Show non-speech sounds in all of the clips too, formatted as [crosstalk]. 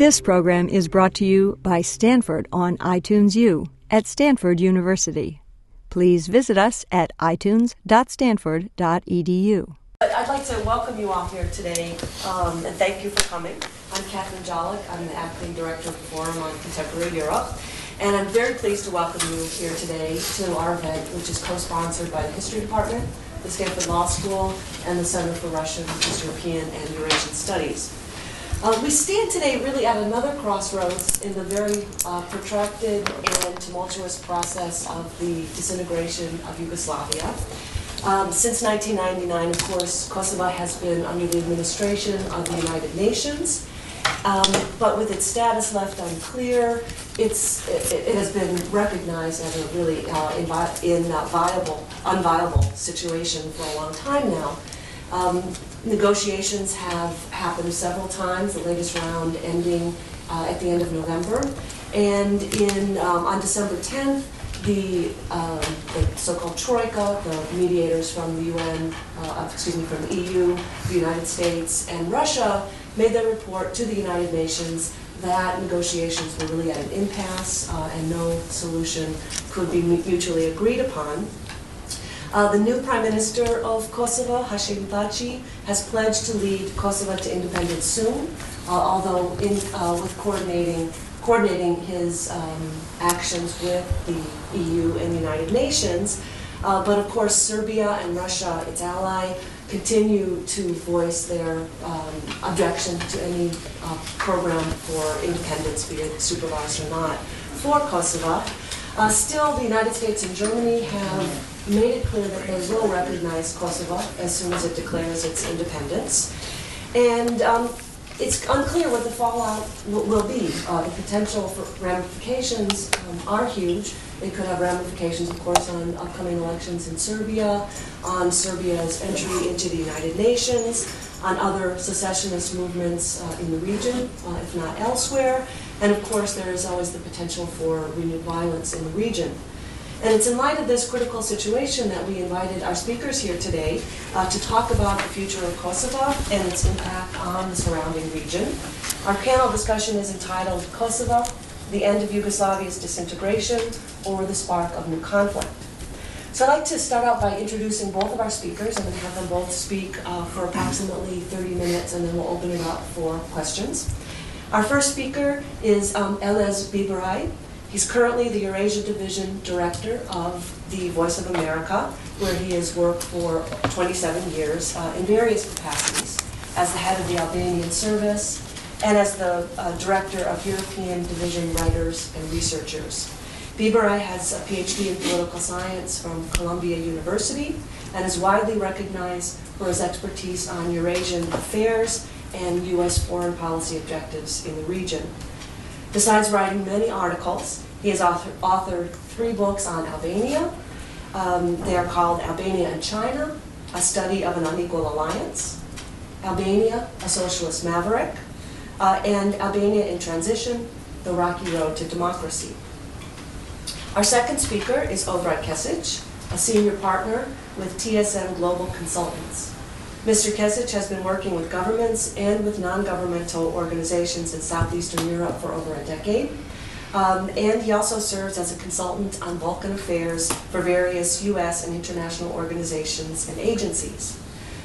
This program is brought to you by Stanford on iTunes U at Stanford University. Please visit us at itunes.stanford.edu. I'd like to welcome you all here today um, and thank you for coming. I'm Catherine Jollick. I'm the acting director of the Forum on Contemporary Europe. And I'm very pleased to welcome you here today to our event, which is co-sponsored by the History Department, the Stanford Law School, and the Center for Russian, East European, and Eurasian Studies. Uh, we stand today really at another crossroads in the very uh, protracted and tumultuous process of the disintegration of Yugoslavia. Um, since 1999, of course, Kosovo has been under the administration of the United Nations. Um, but with its status left unclear, it's, it, it has been recognized as a really uh, invi- in, uh, viable, unviable situation for a long time now. Um, negotiations have happened several times, the latest round ending uh, at the end of November. And in, um, on December 10th, the, um, the so-called Troika, the mediators from the UN, uh, excuse me, from the EU, the United States, and Russia, made their report to the United Nations that negotiations were really at an impasse uh, and no solution could be mutually agreed upon. Uh, the new Prime Minister of Kosovo, Hashim Thaci, has pledged to lead Kosovo to independence soon, uh, although in, uh, with coordinating, coordinating his um, actions with the EU and the United Nations. Uh, but of course, Serbia and Russia, its ally, continue to voice their um, objection to any uh, program for independence, be it supervised or not, for Kosovo. Uh, still, the United States and Germany have made it clear that they will recognize Kosovo as soon as it declares its independence. And um, it's unclear what the fallout will, be. Uh, the potential for ramifications um, are huge. It could have ramifications, of course, on upcoming elections in Serbia, on Serbia's entry into the United Nations, on other secessionist movements uh, in the region, uh, if not elsewhere. And of course, there is always the potential for renewed violence in the region. And it's in light of this critical situation that we invited our speakers here today uh, to talk about the future of Kosovo and its impact on the surrounding region. Our panel discussion is entitled Kosovo, the End of Yugoslavia's Disintegration, or the Spark of New Conflict. So I'd like to start out by introducing both of our speakers and then have them both speak uh, for approximately 30 minutes and then we'll open it up for questions. Our first speaker is um, Elez Biberaj. He's currently the Eurasia Division Director of the Voice of America, where he has worked for 27 years uh, in various capacities as the head of the Albanian service and as the uh, Director of European Division Writers and Researchers. Biberaj has a PhD in political science from Columbia University and is widely recognized for his expertise on Eurasian affairs and U.S. foreign policy objectives in the region. Besides writing many articles, he has author, authored three books on Albania. Um, they are called Albania and China, A Study of an Unequal Alliance, Albania, A Socialist Maverick, uh, and Albania in Transition, The Rocky Road to Democracy. Our second speaker is Obrad Kesic, a senior partner with TSM Global Consultants. Mr. Kesic has been working with governments and with non-governmental organizations in Southeastern Europe for over a decade. Um, and he also serves as a consultant on Balkan affairs for various U.S. and international organizations and agencies.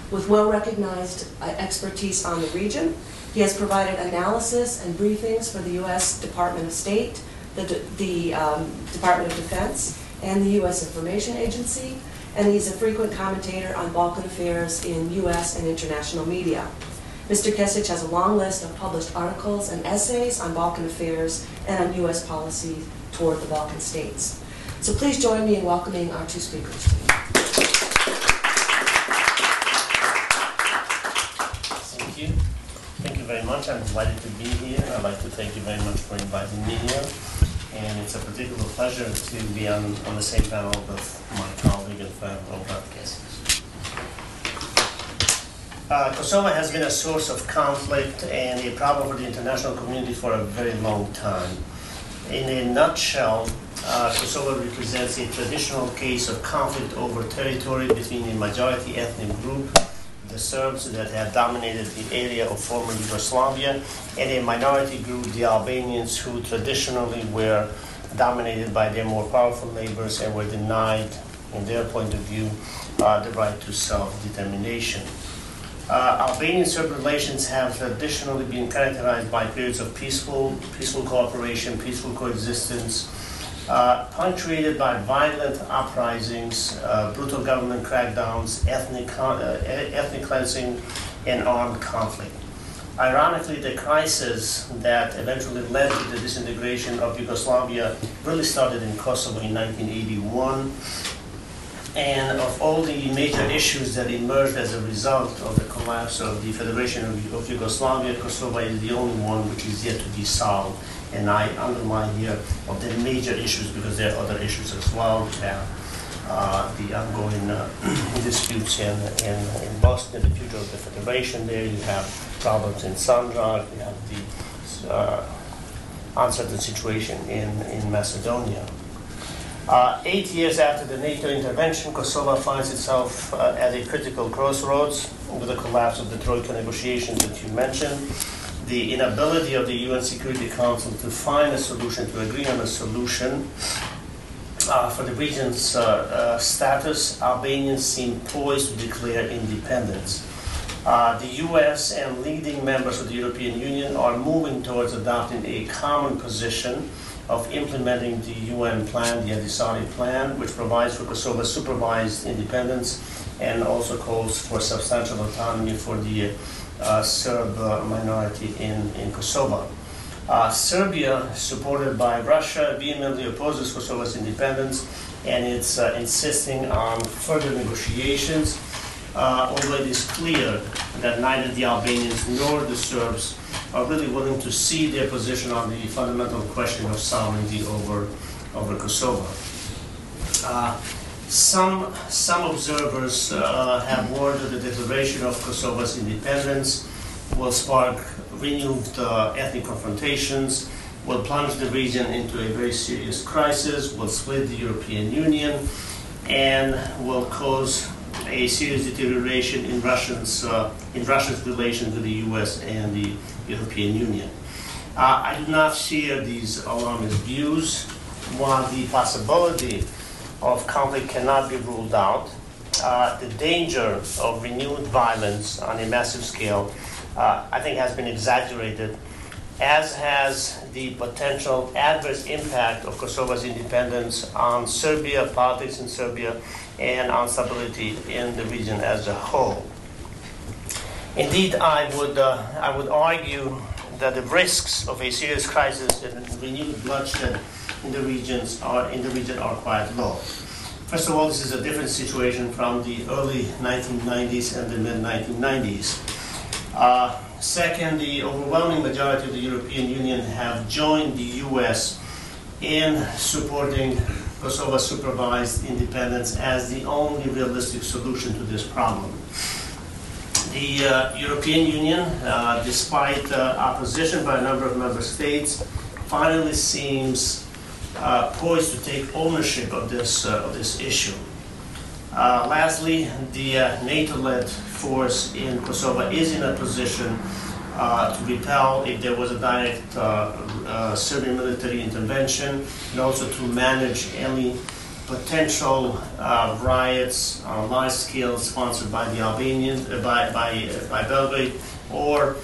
With well-recognized uh, expertise on the region, he has provided analysis and briefings for the U.S. Department of State, the, the um, Department of Defense, and the U.S. Information Agency, and he's a frequent commentator on Balkan affairs in U.S. and international media. Mr. Kesic has a long list of published articles and essays on Balkan affairs and on U.S. policy toward the Balkan states. So please join me in welcoming our two speakers. Thank you. Thank you very much. I'm delighted to be here. I'd like to thank you very much for inviting me here and it's a particular pleasure to be on, on the same panel with my colleague and friend, Obrad Kesic. Uh, Kosovo has been a source of conflict and a problem for the international community for a very long time. In a nutshell, uh, Kosovo represents a traditional case of conflict over territory between a majority ethnic group the Serbs that had dominated the area of former Yugoslavia, and a minority group, the Albanians, who traditionally were dominated by their more powerful neighbors and were denied, in their point of view, uh, the right to self-determination. Uh, Albanian-Serb relations have traditionally been characterized by periods of peaceful, peaceful cooperation, peaceful coexistence, uh, punctuated by violent uprisings, uh, brutal government crackdowns, ethnic, uh, ethnic cleansing, and armed conflict. Ironically, the crisis that eventually led to the disintegration of Yugoslavia really started in Kosovo in 1981. And of all the major issues that emerged as a result of the collapse of the Federation of, of Yugoslavia, Kosovo is the only one which is yet to be solved and I underline here of the major issues because there are other issues as well. We uh, the ongoing uh, [clears throat] disputes in, in, in Bosnia, the future of the Federation there. You have problems in Sandžak. You have the uh, uncertain situation in, in Macedonia. Uh, eight years after the NATO intervention, Kosovo finds itself uh, at a critical crossroads with the collapse of the Troika negotiations that you mentioned the inability of the UN Security Council to find a solution, to agree on a solution uh, for the region's uh, uh, status, Albanians seem poised to declare independence. Uh, the US and leading members of the European Union are moving towards adopting a common position of implementing the UN plan, the Ahtisaari plan, which provides for Kosovo's supervised independence and also calls for substantial autonomy for the Serb uh, minority in, in Kosovo. Uh, Serbia, supported by Russia, vehemently opposes Kosovo's independence and it's uh, insisting on further negotiations, uh, although it is clear that neither the Albanians nor the Serbs are really willing to see their position on the fundamental question of sovereignty over, over Kosovo. Uh, some, some observers uh, have warned that the declaration of Kosovo's independence will spark renewed uh, ethnic confrontations, will plunge the region into a very serious crisis, will split the European Union, and will cause a serious deterioration in Russians uh, in Russia's relation with the U.S. and the European Union. Uh, I do not share these alarmist views. While the possibility of conflict cannot be ruled out. Uh, the danger of renewed violence on a massive scale, uh, I think, has been exaggerated, as has the potential adverse impact of Kosovo's independence on Serbia, politics in Serbia, and on stability in the region as a whole. Indeed, I would, uh, I would argue that the risks of a serious crisis and renewed bloodshed in the regions are in the region are quite low. First of all, this is a different situation from the early 1990s and the mid 1990s. Uh, second, the overwhelming majority of the European Union have joined the U.S. in supporting Kosovo's supervised independence as the only realistic solution to this problem. The uh, European Union, uh, despite uh, opposition by a number of member states, finally seems uh, poised to take ownership of this, uh, of this issue. Uh, lastly, the NATO-led force in Kosovo is in a position to repel if there was a direct Serbian military intervention and also to manage any potential uh, riots on large scale sponsored by the Albanians, uh, by, by, uh, by Belgrade, or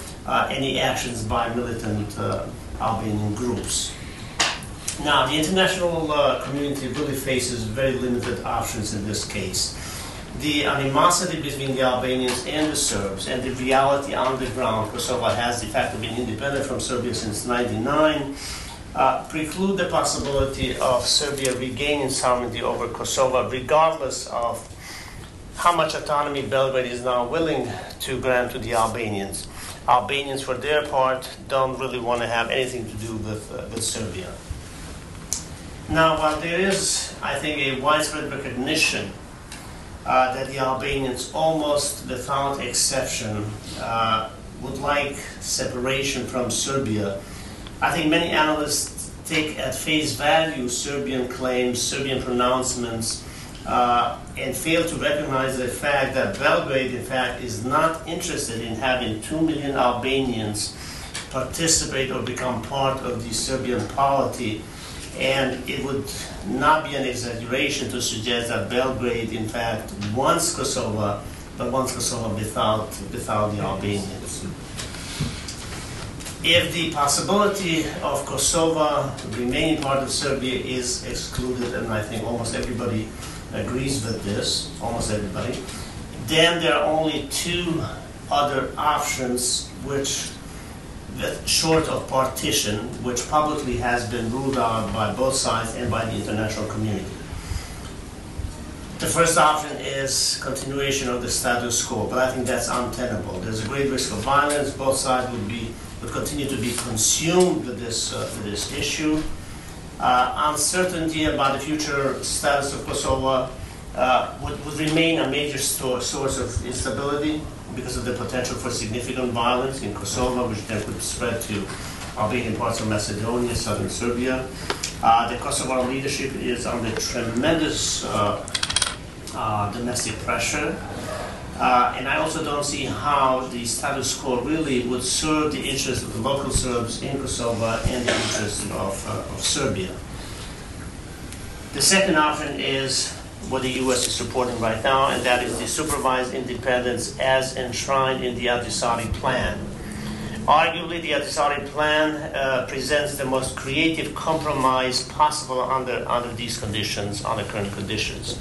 any actions by militant Albanian groups. Now, the international uh, community really faces very limited options in this case. The animosity between the Albanians and the Serbs and the reality on the ground, Kosovo has de facto been independent from Serbia since 1999, uh, preclude the possibility of Serbia regaining sovereignty over Kosovo, regardless of how much autonomy Belgrade is now willing to grant to the Albanians. Albanians, for their part, don't really want to have anything to do with, uh, with Serbia. Now, while there is, I think, a widespread recognition uh, that the Albanians, almost without exception, uh, would like separation from Serbia, I think many analysts take at face value Serbian claims, Serbian pronouncements uh, and fail to recognize the fact that Belgrade, in fact, is not interested in having 2 million Albanians participate or become part of the Serbian polity. And it would not be an exaggeration to suggest that Belgrade, in fact, wants Kosovo, but wants Kosovo without, without the Albanians. If the possibility of Kosovo remaining part of Serbia is excluded, and I think almost everybody agrees with this, almost everybody, then there are only two other options which short of partition, which publicly has been ruled out by both sides and by the international community. The first option is continuation of the status quo, but I think that's untenable. There's a great risk of violence. Both sides would be would continue to be consumed with this uh, with this issue. Uh, uncertainty about the future status of Kosovo uh, would, would remain a major source of instability because of the potential for significant violence in Kosovo, which then could spread to Albanian parts of Macedonia, southern Serbia. Uh, the Kosovar leadership is under tremendous uh, uh, domestic pressure. Uh, and I also don't see how the status quo really would serve the interests of the local Serbs in Kosovo and the interests of, uh, of Serbia. The second option is what the U.S. is supporting right now, and that is the supervised independence as enshrined in the Ahtisaari Plan. Arguably, the Ahtisaari Plan uh, presents the most creative compromise possible under, under these conditions, under current conditions.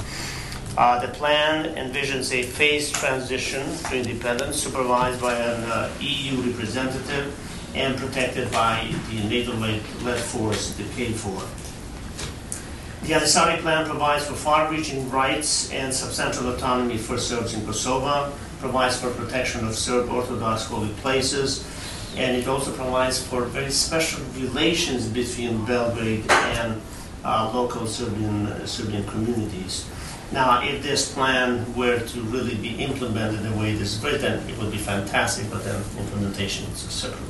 Uh, the plan envisions a phased transition to independence supervised by an uh, EU representative and protected by the NATO-led force, the KFOR. The Ahtisaari plan provides for far-reaching rights and substantial autonomy for Serbs in Kosovo, provides for protection of Serb Orthodox holy places, and it also provides for very special relations between Belgrade and uh, local Serbian, Serbian communities. Now, if this plan were to really be implemented the way it is written, it would be fantastic, but then implementation is a separate,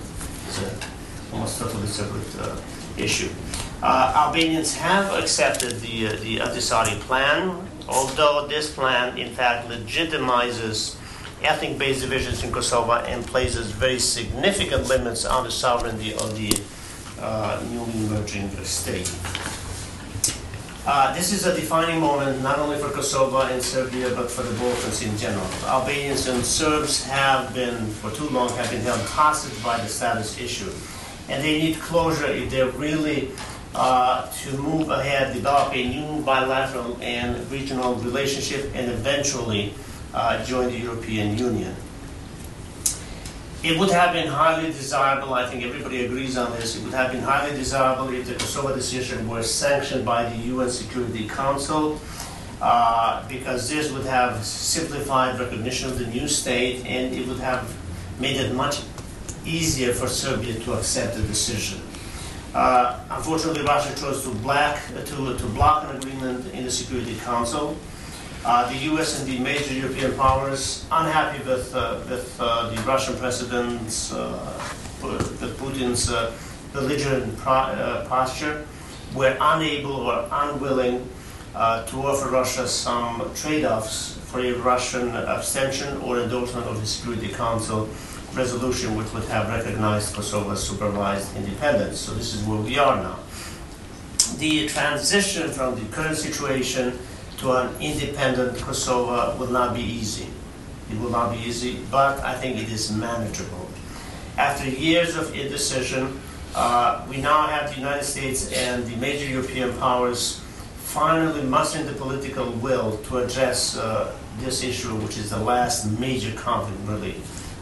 it's a almost totally separate uh, issue. Uh, Albanians have accepted the, uh, the Ahtisaari plan, although this plan, in fact, legitimizes ethnic based divisions in Kosovo and places very significant limits on the sovereignty of the uh, newly emerging state. Uh, this is a defining moment not only for Kosovo and Serbia, but for the Balkans in general. Albanians and Serbs have been, for too long, have been held hostage by the status issue. And they need closure if they're really uh, to move ahead, develop a new bilateral and regional relationship, and eventually uh, join the European Union. It would have been highly desirable, I think everybody agrees on this, it would have been highly desirable if the Kosovo decision were sanctioned by the UN Security Council, uh, because this would have simplified recognition of the new state and it would have made it much easier for Serbia to accept the decision. Uh, unfortunately, Russia chose to, black, to, to block an agreement in the Security Council. Uh, the U.S. and the major European powers, unhappy with, uh, with uh, the Russian president's, uh, with Putin's uh, belligerent posture, were unable or unwilling to offer Russia some trade-offs for a Russian abstention or endorsement of the Security Council resolution which would have recognized Kosovo's supervised independence. So this is where we are now. The transition from the current situation to an independent Kosovo will not be easy. It will not be easy, but I think it is manageable. After years of indecision, uh, we now have the United States and the major European powers finally mustering the political will to address uh, this issue, which is the last major conflict, really,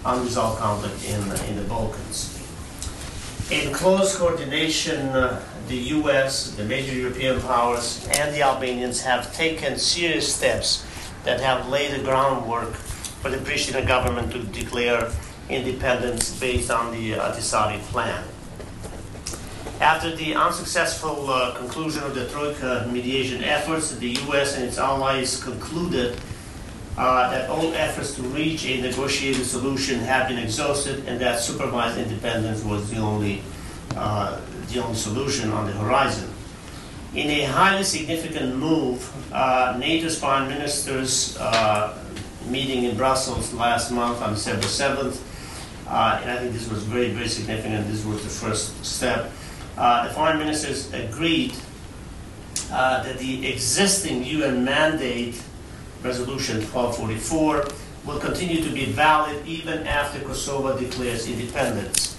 unresolved conflict in, in the Balkans. In close coordination, uh, the US, the major European powers, and the Albanians have taken serious steps that have laid the groundwork for the Pristina government to declare independence based on the Ahtisaari plan. After the unsuccessful uh, conclusion of the Troika mediation efforts, the US and its allies concluded uh, that all efforts to reach a negotiated solution have been exhausted and that supervised independence was the only, uh, the only solution on the horizon. In a highly significant move, uh, NATO's foreign ministers uh, meeting in Brussels last month on December 7th, uh, and I think this was very, very significant. This was the first step. Uh, the foreign ministers agreed uh, that the existing UN mandate, Resolution 1244, will continue to be valid even after Kosovo declares independence.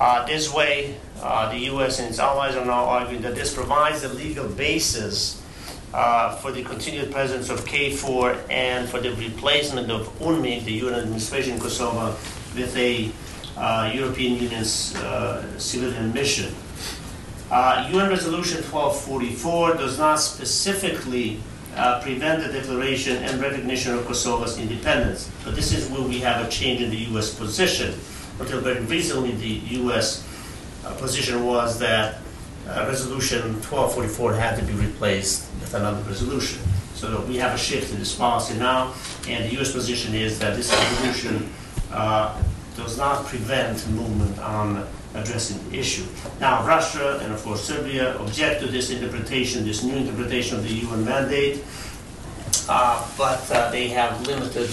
Uh, this way, uh, the U.S. and its allies are now arguing that this provides the legal basis uh, for the continued presence of KFOR and for the replacement of UNMIK, the UN administration in Kosovo, with a uh, European Union's uh, civilian mission. UN uh, Resolution 1244 does not specifically prevent the declaration and recognition of Kosovo's independence. But this is where we have a change in the U.S. position. Until very recently, the U.S. Uh, position was that uh, Resolution 1244 had to be replaced with another resolution. So we have a shift in this policy now, and the U.S. position is that this resolution uh, does not prevent movement on addressing the issue. Now, Russia and, of course, Serbia object to this interpretation, this new interpretation of the UN mandate, uh, but uh, they have limited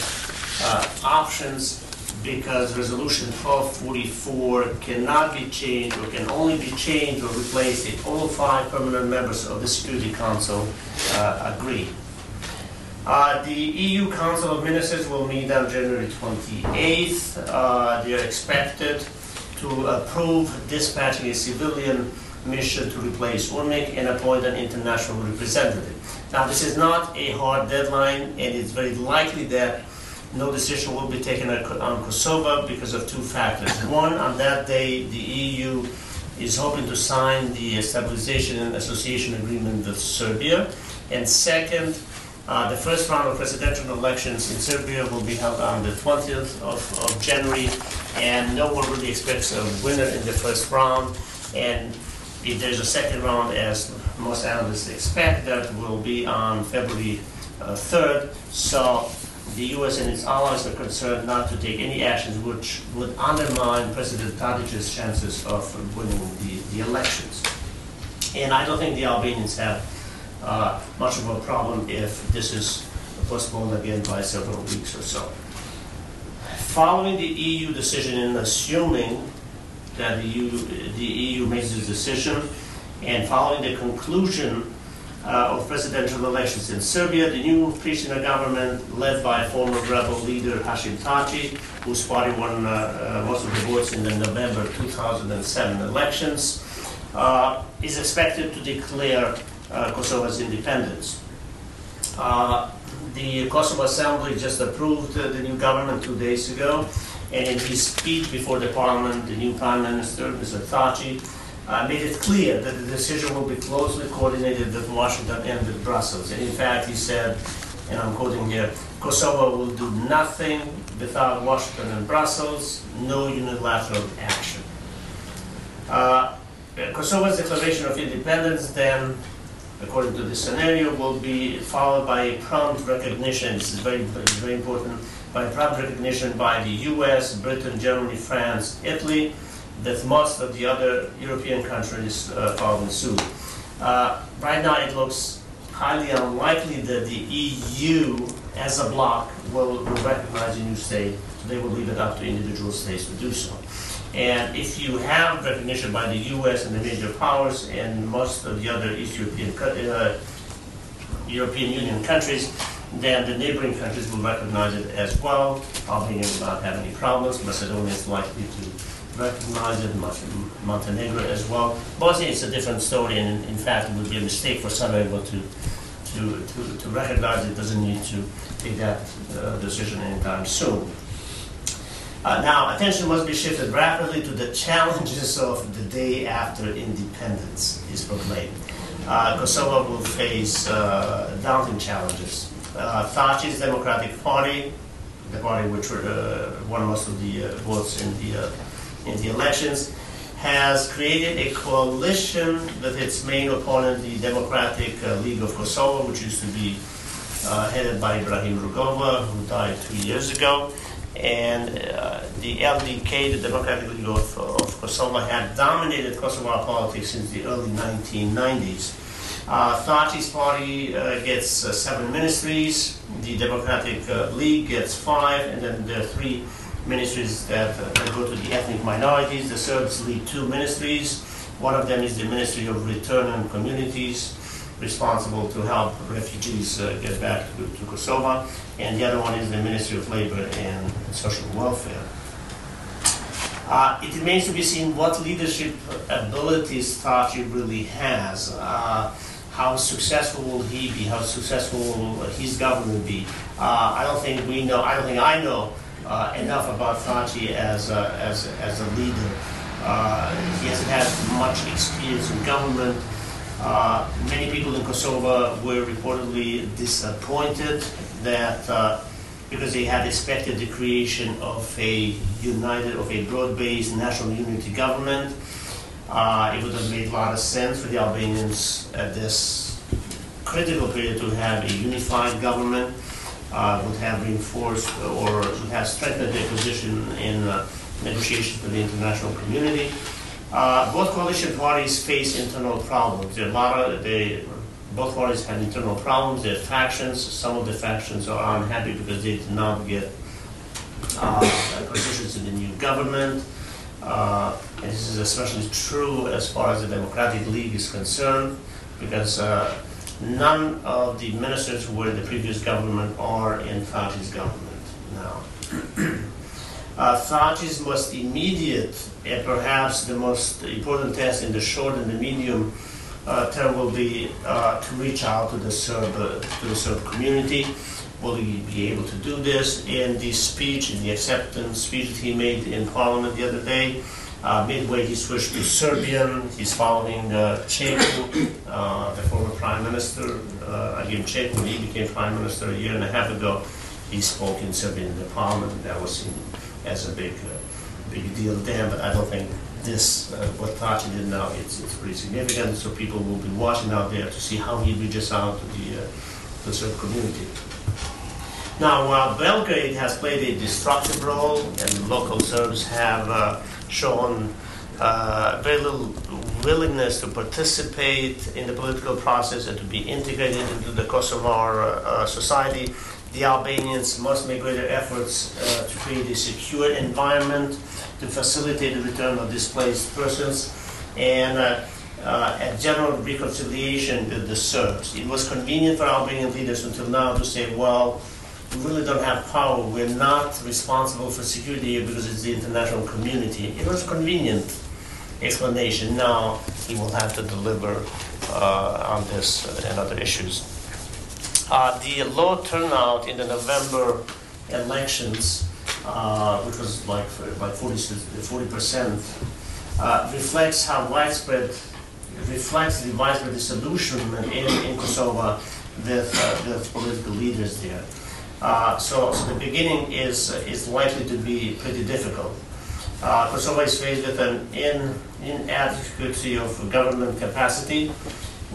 uh, options because Resolution 1244 cannot be changed or can only be changed or replaced if all five permanent members of the Security Council uh, agree. Uh, the EU Council of Ministers will meet on January 28th. Uh, they are expected to approve dispatching a civilian mission to replace UNMIK and appoint an international representative. Now, this is not a hard deadline, and it's very likely that no decision will be taken on Kosovo because of two factors. [coughs] One, on that day, the EU is hoping to sign the stabilization and association agreement with Serbia. And second, uh, the first round of presidential elections in Serbia will be held on the 20th of, of January, and no one really expects a winner in the first round. And if there's a second round, as most analysts expect, that will be on February uh, 3rd. So the U.S. and its allies are concerned not to take any actions which would undermine President Tadic's chances of winning the, the elections. And I don't think the Albanians have uh, much of a problem if this is postponed again by several weeks or so. Following the EU decision and assuming that the EU, the EU makes this decision, and following the conclusion uh, of presidential elections in Serbia, the new Pristina government, led by former rebel leader Hashim Thaci, whose party won uh, uh, most of the votes in the November 2007 elections, uh, is expected to declare uh, Kosovo's independence. Uh, the Kosovo Assembly just approved the new government two days ago, and in his speech before the parliament, the new prime minister, Mr. Thaci, uh, made it clear that the decision will be closely coordinated with Washington and with Brussels. And in fact, he said, and I'm quoting here, Kosovo will do nothing without Washington and Brussels, no unilateral action. Uh, Kosovo's declaration of independence then, according to this scenario, will be followed by a prompt recognition, this is very, very important, by prompt recognition by the US, Britain, Germany, France, Italy, that most of the other European countries uh, following suit. Uh, right now, it looks highly unlikely that the EU, as a bloc, will, will recognize a new state. So they will leave it up to individual states to do so. And if you have recognition by the U.S. and the major powers and most of the other East European uh, European Union countries, then the neighboring countries will recognize it as well. Albania will not have any problems. Macedonia is likely to recognize it, Montenegro as well. Bosnia is a different story, and in fact, it would be a mistake for Sarajevo to, to, to, to recognize it. Doesn't need to take that uh, decision anytime soon. Uh, now, attention must be shifted rapidly to the challenges of the day after independence is proclaimed. Uh, Kosovo will face uh, daunting challenges. Uh, Democratic Party, the party which uh, won most of the uh, votes in the in the elections, has created a coalition with its main opponent, the Democratic uh, League of Kosovo, which used to be uh, headed by Ibrahim Rugova, who died two years ago. And uh, the LDK, the Democratic League of, of, Kosovo, had dominated Kosovo politics since the early 1990s. Uh, Thaçi's party uh, gets uh, seven ministries, the Democratic uh, League gets five, and then there are three ministries that, uh, that go to the ethnic minorities. The Serbs lead two ministries. One of them is the Ministry of Return and Communities, responsible to help refugees uh, get back to, to Kosovo, and the other one is the Ministry of Labor and Social Welfare. Uh, it remains to be seen what leadership abilities Thaçi really has. Uh, how successful will he be? How successful will his government be? Uh, I don't think we know. I don't think I know uh, enough about Thaçi as a, as as a leader. Uh, he hasn't had much experience in government. Uh, many people in Kosovo were reportedly disappointed that because they had expected the creation of a united, of a broad-based national unity government. Uh, it would have made a lot of sense for the Albanians at this critical period to have a unified government, uh, would have reinforced or would have strengthened their position in uh, negotiations with the international community. Uh, both coalition parties face internal problems. There are a lot of they both parties have internal problems. There are factions. Some of the factions are unhappy because they did not get uh, positions in the new government. Uh, and this is especially true as far as the Democratic League is concerned, because uh, none of the ministers who were in the previous government are in Thaçi's government now. [clears throat] uh, most immediate and perhaps the most important test in the short and the medium uh, term will be uh, to reach out to the Serb, uh, to the Serb community. Will he be able to do this? In the speech, in the acceptance speech that he made in Parliament the other day, uh, midway he switched to Serbian. He's following uh, Ceku, uh, the former prime minister. Uh, again, Ceku, he became prime minister a year and a half ago, he spoke in Serbian in the Parliament. That was seen as a big, uh, big deal then, but I don't think this, uh, what Thaçi did now, it's, it's pretty significant, so people will be watching out there to see how he reaches out to the, uh, the Serb community. Now, while Belgrade has played a destructive role, and local Serbs have shown uh, very little willingness to participate in the political process and to be integrated into the Kosovar uh, society, the Albanians must make greater efforts uh, to create a secure environment to facilitate the return of displaced persons and uh, uh, a general reconciliation with the Serbs. It was convenient for Albanian leaders until now to say, well, we really don't have power. We're not responsible for security because it's the international community. It was a convenient explanation. Now he will have to deliver uh, on this and other issues. Uh, the low turnout in the November elections uh, which was like like 40 percent, uh, reflects how widespread reflects the widespread disillusionment in, in Kosovo with, uh, with political leaders there. Uh, so, so the beginning is is likely to be pretty difficult. Uh, Kosovo is faced with an in, inadequacy of government capacity,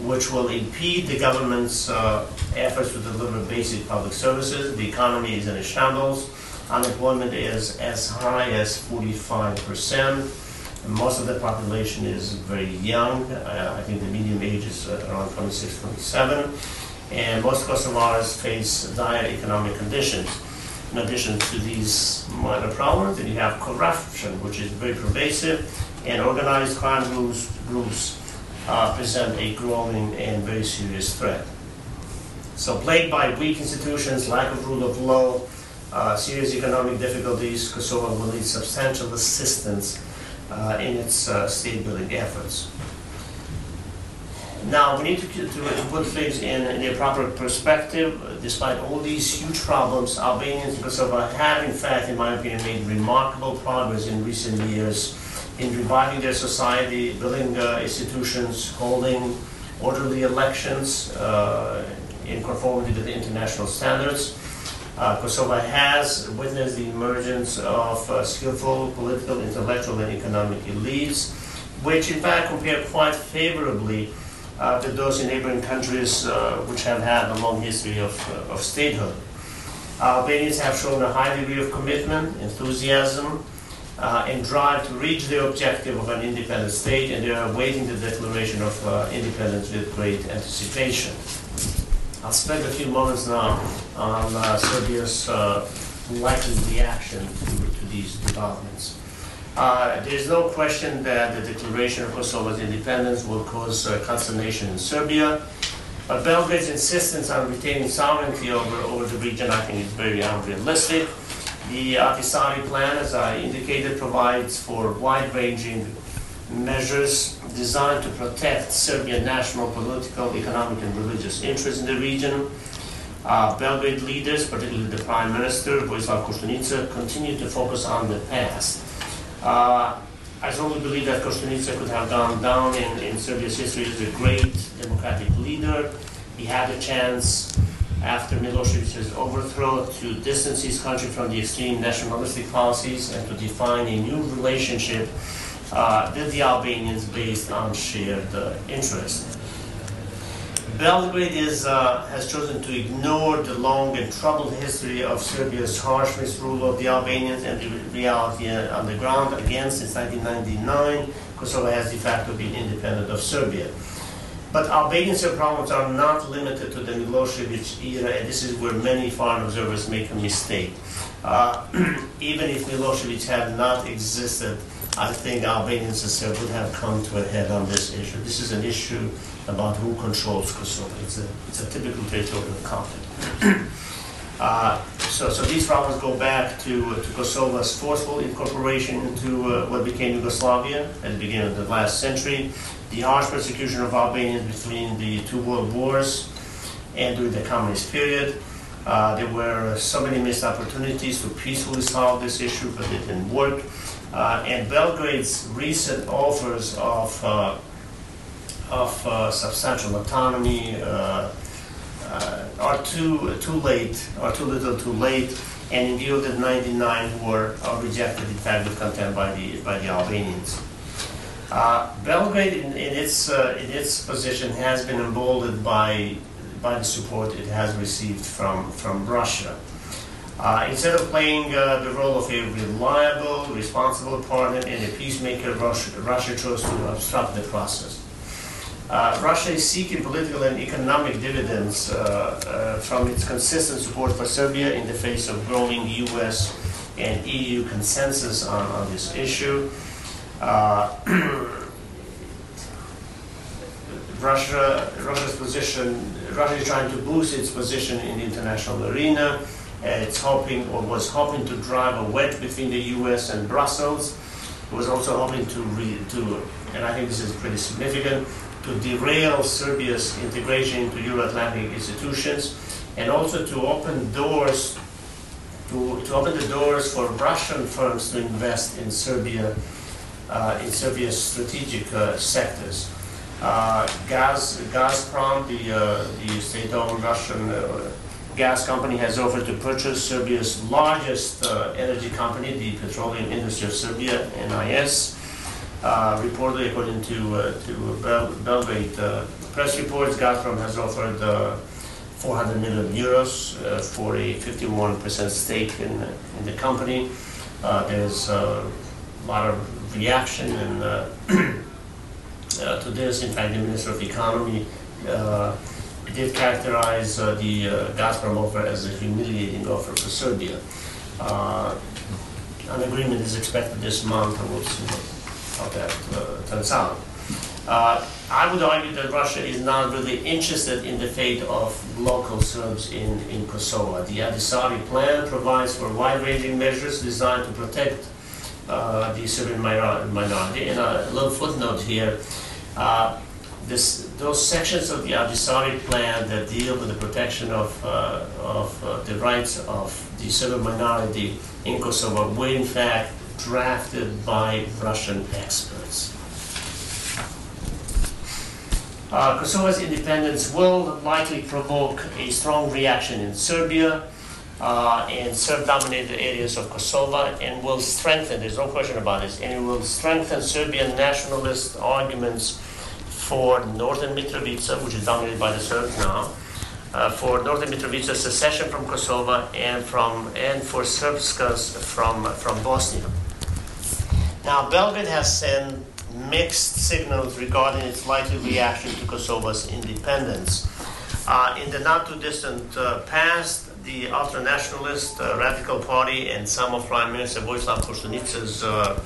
which will impede the government's uh, efforts to deliver basic public services. The economy is in a shambles unemployment is as high as 45%. Most of the population is very young. Uh, I think the median age is uh, around 26, 27. And most Kosovars face dire economic conditions. In addition to these minor problems, then you have corruption, which is very pervasive, and organized crime groups, groups uh, present a growing and very serious threat. So plagued by weak institutions, lack of rule of law, uh, serious economic difficulties, Kosovo will need substantial assistance uh, in its uh, state building efforts. Now, we need to, to, put things in, in their proper perspective. Despite all these huge problems, Albanians in Kosovo have, in fact, in my opinion, made remarkable progress in recent years in reviving their society, building uh, institutions, holding orderly elections uh, in conformity with the international standards. Uh, Kosovo has witnessed the emergence of uh, skillful political, intellectual, and economic elites, which in fact compare quite favorably uh, to those in neighboring countries uh, which have had a long history of, uh, of statehood. Albanians have shown a high degree of commitment, enthusiasm, uh, and drive to reach the objective of an independent state, and they are awaiting the declaration of uh, independence with great anticipation. I'll spend a few moments now on uh, Serbia's likely reaction to, to these developments. Uh, there is no question that the declaration of Kosovo's independence will cause uh, consternation in Serbia, but Belgrade's insistence on retaining sovereignty over, over the region, I think, is very unrealistic. The Ahtisaari plan, as I indicated, provides for wide-ranging measures designed to protect Serbian national, political, economic, and religious interests in the region. Uh, Belgrade leaders, particularly the Prime Minister, Vojislav Koštunica, continue to focus on the past. Uh, I strongly believe that Koštunica could have gone down in, in Serbia's history as a great democratic leader. He had a chance after Milosevic's overthrow to distance his country from the extreme nationalistic policies and to define a new relationship uh, with the Albanians based on shared uh, interests. Belgrade is, uh, has chosen to ignore the long and troubled history of Serbia's harsh misrule of the Albanians and the reality on the ground. Again, since 1999, Kosovo has de facto been independent of Serbia. But Albanian problems are not limited to the Milosevic era, and this is where many foreign observers make a mistake. Uh, [clears throat] even if Milosevic had not existed, I think Albanians would have come to a head on this issue. This is an issue about who controls Kosovo. It's a, it's a typical territorial conflict. [clears throat] uh, so, so these problems go back to, to Kosovo's forceful incorporation into uh, what became Yugoslavia at the beginning of the last century, the harsh persecution of Albanians between the two world wars and during the communist period. Uh, there were so many missed opportunities to peacefully solve this issue, but it didn't work. Uh, and Belgrade's recent offers of uh, of uh, substantial autonomy uh, uh, are too too late, or too little, too late, and in view of the 99 were rejected in fact with contempt by the by the Albanians. Uh, Belgrade, in, in its uh, in its position, has been emboldened by by the support it has received from from Russia. Uh, instead of playing the role of a reliable, responsible partner and a peacemaker, Russia, Russia chose to obstruct the process. Uh, Russia is seeking political and economic dividends uh, uh, from its consistent support for Serbia in the face of growing U.S. and EU consensus on, on this issue. Uh, [clears throat] Russia, Russia's position, Russia is trying to boost its position in the international arena. it's hoping, or was hoping, to drive a wedge between the U.S. and Brussels. It was also hoping to, re, to, and I think this is pretty significant, to derail Serbia's integration into Euro-Atlantic institutions and also to open doors to, to open the doors for Russian firms to invest in Serbia uh, in Serbia's strategic uh, sectors. Uh, Gaz, Gazprom, the, uh, the state-owned Russian uh, gas company, has offered to purchase Serbia's largest uh, energy company, the Petroleum Industry of Serbia, NIS. Uh, reportedly, according to uh, to Bel Belgrade uh, press reports, Gazprom has offered 400 million euros for a 51% stake in, in the company. there's a lot of reaction and [clears throat] to this. In fact, the Minister of Economy did characterize uh, the uh, Gazprom offer as a humiliating offer for Serbia. Uh, an agreement is expected this month, and we'll see how that uh, turns out. Uh, I would argue that Russia is not really interested in the fate of local Serbs in, in Kosovo. The Ahtisaari plan provides for wide-ranging measures designed to protect uh, the Serbian minority. And a little footnote here, uh, this, those sections of the Ahtisaari plan that deal with the protection of, uh, of uh, the rights of the Serbian minority in Kosovo were in fact drafted by Russian experts. Uh, Kosovo's independence will likely provoke a strong reaction in Serbia uh, and Serb-dominated areas of Kosovo and will strengthen, there's no question about this, and it will strengthen Serbian nationalist arguments for northern Mitrovica, which is dominated by the Serbs now, uh, for Northern Mitrovica's secession from Kosovo and from and for Srpskas from from Bosnia. Now, Belgrade has sent mixed signals regarding its likely reaction to Kosovo's independence. Uh, in the not too distant uh, past, the ultra nationalist uh, Radical Party and some of Prime Minister Vojislav Koštunica's uh,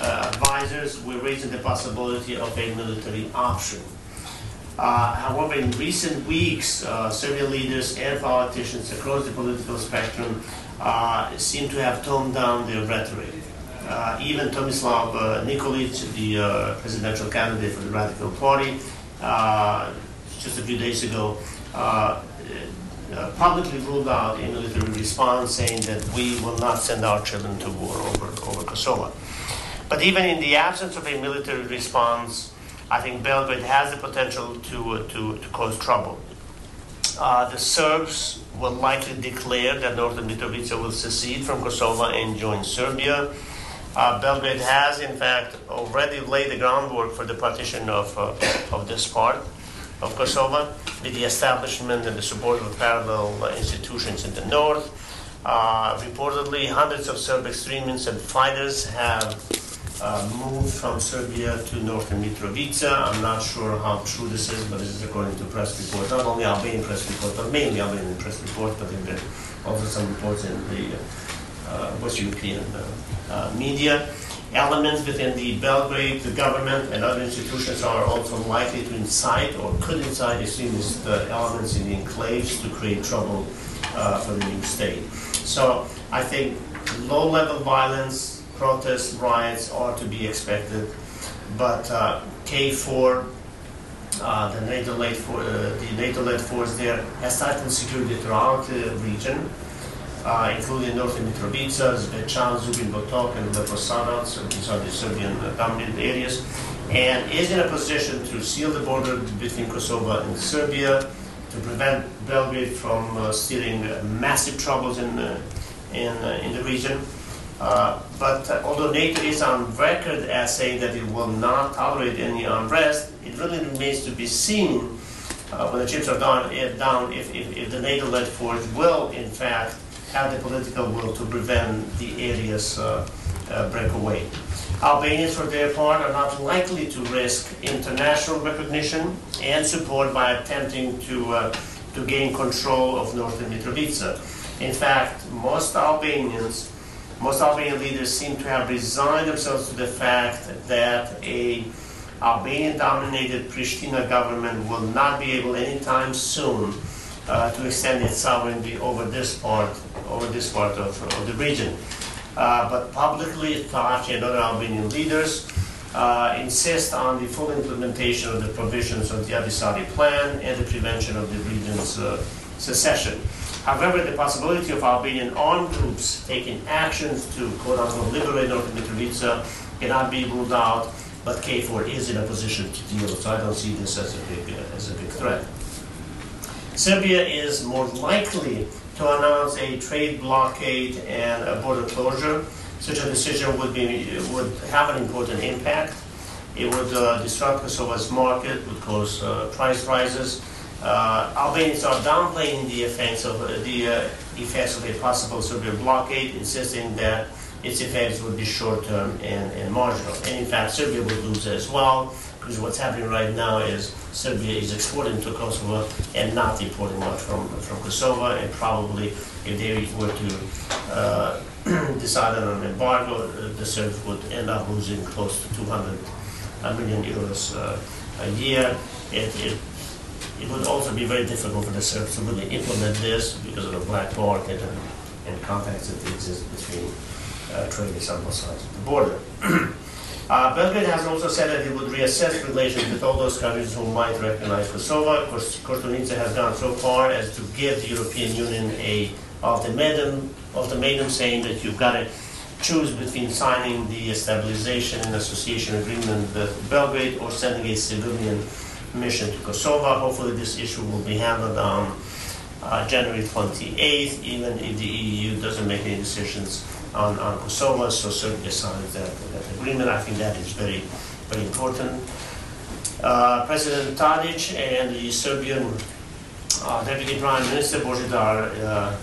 uh, advisors were raising the possibility of a military option. Uh, however, in recent weeks, Serbian leaders and politicians across the political spectrum seem to have toned down their rhetoric. Uh, even Tomislav uh, Nikolic, the uh, presidential candidate for the Radical Party, just a few days ago, publicly ruled out a military response, saying that we will not send our children to war over, over Kosovo. But even in the absence of a military response, I think Belgrade has the potential to, uh, to, to cause trouble. Uh, the Serbs will likely declare that Northern Mitrovica will secede from Kosovo and join Serbia. Uh, Belgrade has, in fact, already laid the groundwork for the partition of, uh, of this part of Kosovo with the establishment and the support of parallel institutions in the north. Uh, reportedly, hundreds of Serb extremists and fighters have uh, moved from Serbia to northern Mitrovica. I'm not sure how true this is, but this is according to press reports, not only Albanian press reports, but mainly Albanian press reports, but there have also some reports in the uh, West European uh, media. Elements within the Belgrade, the government, and other institutions are also likely to incite or could incite extremist uh, elements in the enclaves to create trouble for the new state. So I think low-level violence, protests, riots are to be expected, but uh, KFOR, uh, the NATO-led for, uh, NATO-led force there, has tightened security throughout the region uh, including Northern Mitrovica, Zvečan, Zubin Potok, and Leposavić, so these are the Serbian dominated areas, and is in a position to seal the border between Kosovo and Serbia to prevent Belgrade from uh, massive troubles in, uh, in, uh, in the region. Uh, but uh, although NATO is on record as saying that it will not tolerate any unrest, it really remains to be seen when the chips are down, down if, if, if the NATO-led force will, in fact, have the political will to prevent the area's uh, uh, breakaway. Albanians, for their part, are not likely to risk international recognition and support by attempting to, uh, to gain control of northern Mitrovica. In fact, most Albanians, most Albanian leaders seem to have resigned themselves to the fact that a Albanian-dominated Pristina government will not be able anytime soon uh, to extend its sovereignty over this part over this part of, of the region. Uh, but publicly, Thaci and other Albanian leaders uh, insist on the full implementation of the provisions of the Ahtisaari plan and the prevention of the region's uh, secession. However, the possibility of Albanian armed groups taking actions to quote unquote liberate North Mitrovica cannot be ruled out, but KFOR is in a position to deal, so I don't see this as a big, as a big threat. Serbia is more likely to announce a trade blockade and a border closure. Such a decision would, be, would have an important impact. It would uh, disrupt Kosovo's market, would cause uh, price rises. Uh, Albanians are downplaying the effects of the uh, effects of a possible Serbian blockade, insisting that its effects would be short-term and, and marginal. And in fact, Serbia would lose as well because what's happening right now is Serbia is exporting to Kosovo and not importing much from, from Kosovo, and probably if they were to uh, [clears throat] decide on an embargo, uh, the Serbs would end up losing close to 200 million euros uh, a year. It, it, it would also be very difficult for the Serbs to really implement this because of the black market and, and contacts that exist between uh, traders on both sides of the border. [clears throat] Uh, Belgrade has also said that it would reassess relations with all those countries who might recognize Kosovo. Kostunica has gone so far as to give the European Union a ultimatum, ultimatum saying that you've got to choose between signing the stabilization and association agreement with Belgrade or sending a civilian mission to Kosovo. Hopefully this issue will be handled on uh, January 28th, even if the EU doesn't make any decisions on, on Kosovo, so Serbia signs that, that agreement. I think that is very, very important. Uh, President Tadic and the Serbian uh, Deputy Prime Minister Božidar uh,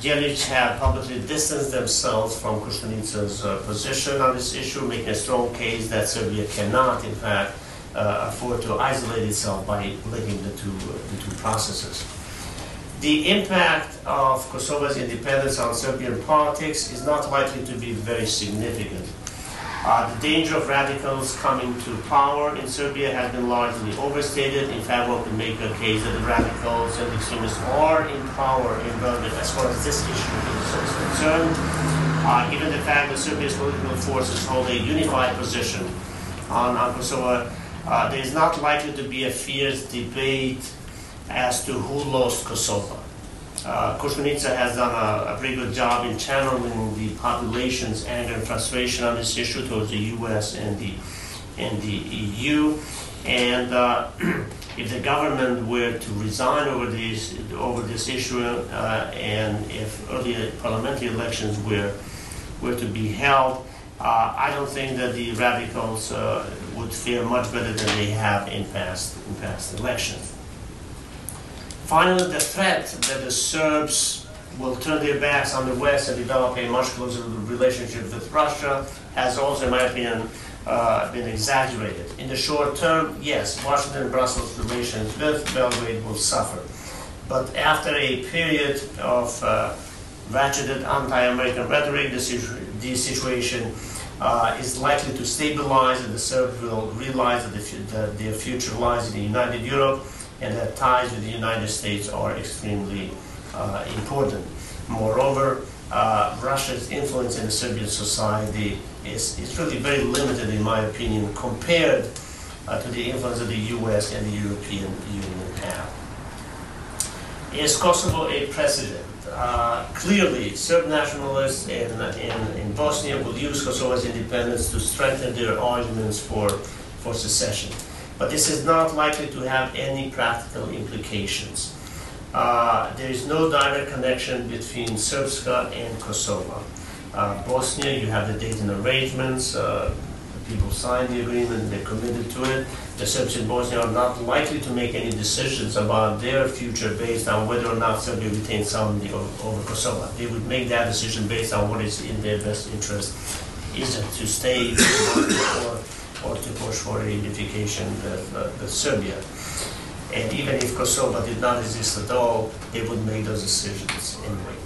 Djelic have publicly distanced themselves from Koštunica's uh, position on this issue, making a strong case that Serbia cannot, in fact, uh, afford to isolate itself by linking the two, the two processes. The impact of Kosovo's independence on Serbian politics is not likely to be very significant. Uh, the danger of radicals coming to power in Serbia has been largely overstated. In fact, one can make a case that the radicals and extremists are in power in Belgrade as far as this issue is, concerned. Uh, given the fact that Serbia's political forces hold a unified position on, on Kosovo, uh, there is not likely to be a fierce debate as to who lost Kosovo. Uh, has done a, a, pretty good job in channeling the population's anger and frustration on this issue towards the U.S. and the and the EU. And uh, [clears throat] if the government were to resign over this over this issue, uh, and if early parliamentary elections were were to be held, uh, I don't think that the radicals uh, would fare much better than they have in past in past elections. Finally, the threat that the Serbs will turn their backs on the West and develop a much closer relationship with Russia has also, in my opinion, uh, been exaggerated. In the short term, yes, Washington and Brussels relations with Belgrade will suffer. But after a period of uh, ratcheted anti-American rhetoric, the, situ the situation uh, is likely to stabilize and the Serbs will realize that, the, their future lies in the United Europe and that ties with the United States are extremely uh, important. Moreover, uh, Russia's influence in the Serbian society is, is really very limited, in my opinion, compared uh, to the influence that the US and the European Union have. Is Kosovo a precedent? Uh, clearly, Serb nationalists in, in, in Bosnia will use Kosovo's independence to strengthen their arguments for, for secession but this is not likely to have any practical implications. Uh, there is no direct connection between Srpska and Kosovo. Uh, Bosnia, you have the Dayton arrangements, uh, people signed the agreement, they're committed to it. The Serbs in Bosnia are not likely to make any decisions about their future based on whether or not Serbia retains sovereignty over Kosovo. They would make that decision based on what is in their best interest, either to stay or or to push for a unification with, uh, with Serbia. And even if Kosovo did not exist at all, they would make those decisions anyway.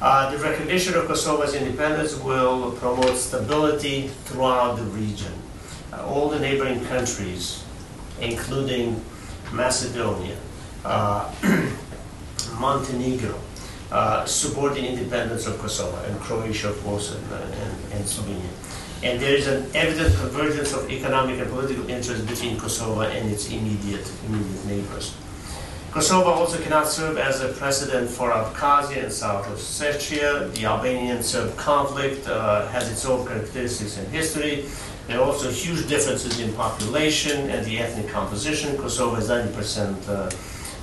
Uh, the recognition of Kosovo's independence will promote stability throughout the region. Uh, all the neighboring countries, including Macedonia, uh, [clears throat] Montenegro, uh, support the independence of Kosovo, and Croatia, of course, and, and, and Slovenia and there is an evident convergence of economic and political interests between Kosovo and its immediate, immediate neighbors. Kosovo also cannot serve as a precedent for Abkhazia and South Ossetia. The Albanian-Serb conflict uh, has its own characteristics and history. There are also huge differences in population and the ethnic composition. Kosovo is 90% uh,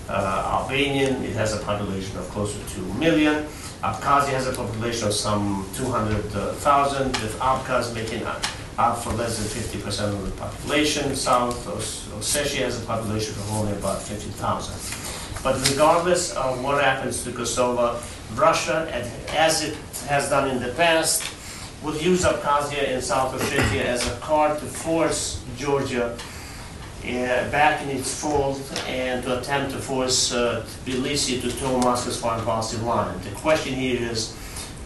uh, Albanian. It has a population of close to 2 million. Abkhazia has a population of some 200,000, with Abkhaz making up for less than 50% of the population. South Ossetia has a population of only about 50,000. But regardless of what happens to Kosovo, Russia, as it has done in the past, would use Abkhazia and South Ossetia as a card to force Georgia back in its fold and to attempt to force uh, Tbilisi to toe Moscow's foreign policy line. The question here is,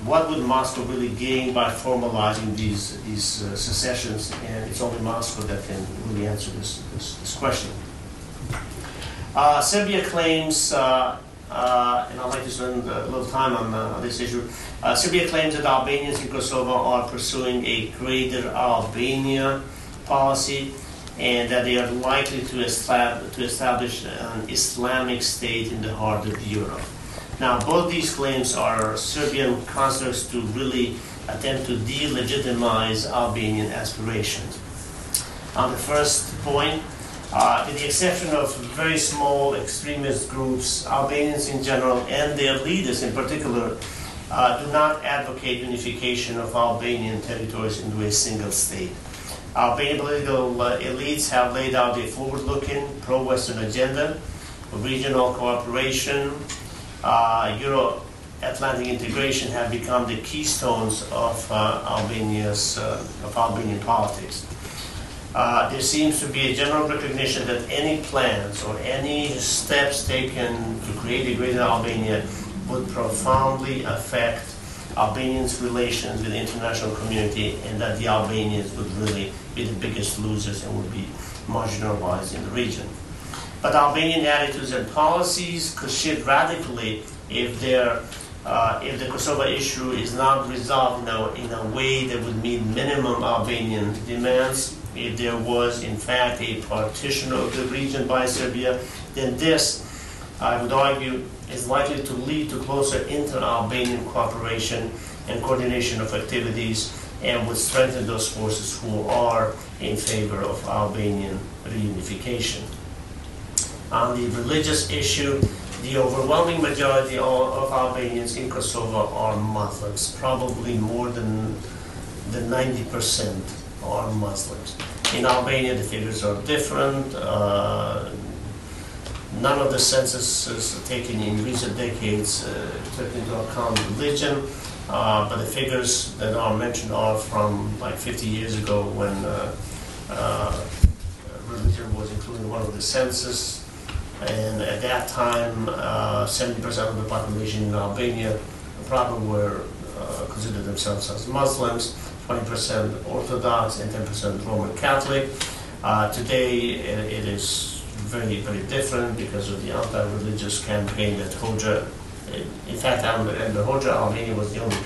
what would Moscow really gain by formalizing these, these uh, secessions? And it's only Moscow that can really answer this, this, this question. Uh, Serbia claims, uh, uh, and I'd like to spend a little time on, on this issue, Serbia claims that Albanians in Kosovo are pursuing a greater Albania policy and that they are likely to establish, to establish an Islamic state in the heart of Europe. Now, both these claims are Serbian constructs to really attempt to delegitimize Albanian aspirations. On the first point, uh, with the exception of very small extremist groups, Albanians in general and their leaders in particular uh, do not advocate unification of Albanian territories into a single state. Albanian political elites have laid out a forward-looking pro-Western agenda of regional cooperation, uh, Euro Atlantic integration have become the keystones of uh, Albania's uh, of Albanian politics. Uh, there seems to be a general recognition that any plans or any steps taken to create a greater Albania would profoundly affect Albanians' relations with the international community and that the Albanians would really be the biggest losers and would be marginalized in the region. But Albanian attitudes and policies could shift radically if uh, if the Kosovo issue is not resolved in a, in a way that would meet minimum Albanian demands, if there was in fact a partition of the region by Serbia, then this, I would argue, is likely to lead to closer inter-Albanian cooperation and coordination of activities and would strengthen those forces who are in favor of Albanian reunification. On the religious issue, the overwhelming majority of Albanians in Kosovo are Muslims. Probably more than, than 90% are Muslims. In Albania, the figures are different. Uh, none of the censuses taken in recent decades uh, took into account religion. Uh, but the figures that are mentioned are from like 50 years ago when uh, uh, religion was included in one of the census and at that time, 70% uh, of the population in Albania probably were considered themselves as Muslims, 20% Orthodox, and 10% Roman Catholic. Uh, today, it, it is very, very different because of the anti-religious campaign that Hoxha, in fact, under, under Hoxha, Albania was the only,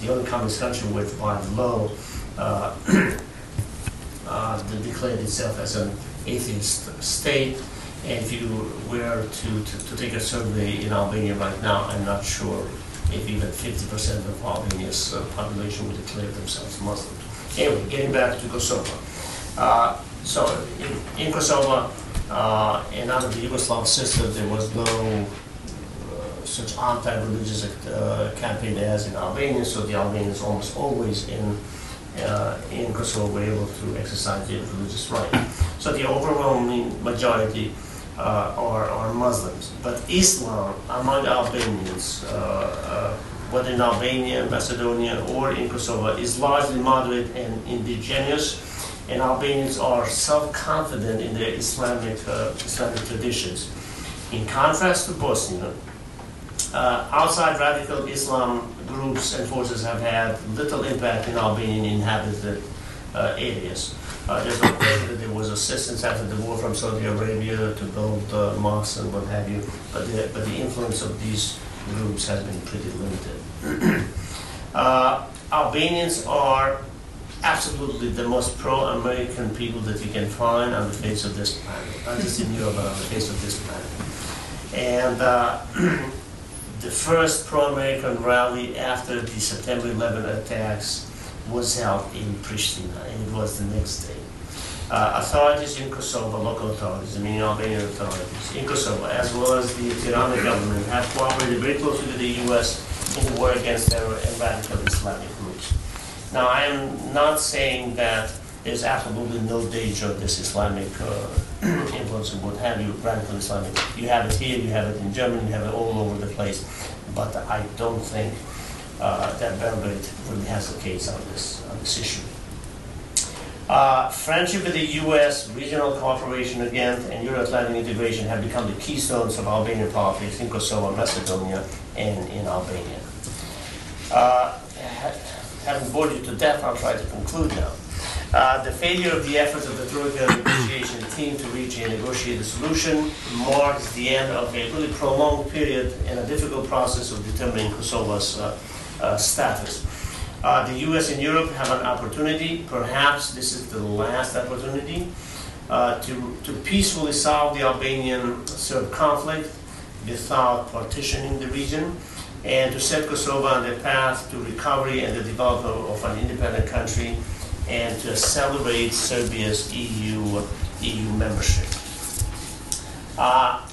the only communist country with by law uh, [clears throat] uh, declared itself as an atheist state. And if you were to, to, to, take a survey in Albania right now, I'm not sure if even 50% of Albania's uh, population would declare themselves Muslim. Anyway, getting back to Kosovo. Uh, so in, in Kosovo uh, and under the Yugoslav system, there was no such anti-religious uh, campaign as in Albania, so the Albanians almost always in uh, in Kosovo were able to exercise their religious right. So the overwhelming majority uh, are, are Muslims. But Islam among Albanians, uh, uh, whether in Albania, Macedonia, or in Kosovo, is largely moderate and indigenous, and Albanians are self-confident in their Islamic, uh, Islamic traditions. In contrast to Bosnia, uh, outside radical Islam groups and forces have had little impact in Albanian inhabited uh, areas. Uh, there's no question that there was assistance after the war from Saudi Arabia to build uh, mosques and what have you, but the, but the influence of these groups has been pretty limited. [clears throat] uh, Albanians are absolutely the most pro-American people that you can find on the face of this planet, not just in Europe, but on the face of this planet. And uh, [clears throat] the first pro-American rally after the September 11 attacks was held in Pristina, and it was the next day. Uh, authorities in Kosovo, local authorities, I mean Albanian authorities in Kosovo, as well as the Tirana government, have cooperated very closely with the U.S. in the war against terror and radical Islamic groups. Now, I am not saying that there's absolutely no danger of this Islamic uh, [clears throat] influence and what have you, radical Islamic. You have it here, you have it in Germany, you have it all over the place. But I don't think uh, that Belgrade really has a case on this, on this issue. Uh, friendship with the U.S., regional cooperation again, and Euro-Atlantic integration have become the keystones of Albanian politics in Kosovo, Macedonia, and in Albania. Uh, having bored you to death, I'll try to conclude now. Uh, the failure of the efforts of the Troika negotiation team to reach a negotiated solution marks the end of a really prolonged period and a difficult process of determining Kosovo's uh, uh, status. Uh, the US and Europe have an opportunity, perhaps this is the last opportunity, uh, to, to peacefully solve the Albanian Serb conflict without partitioning the region and to set Kosovo on the path to recovery and the development of an independent country and to accelerate Serbia's EU, EU membership. Uh,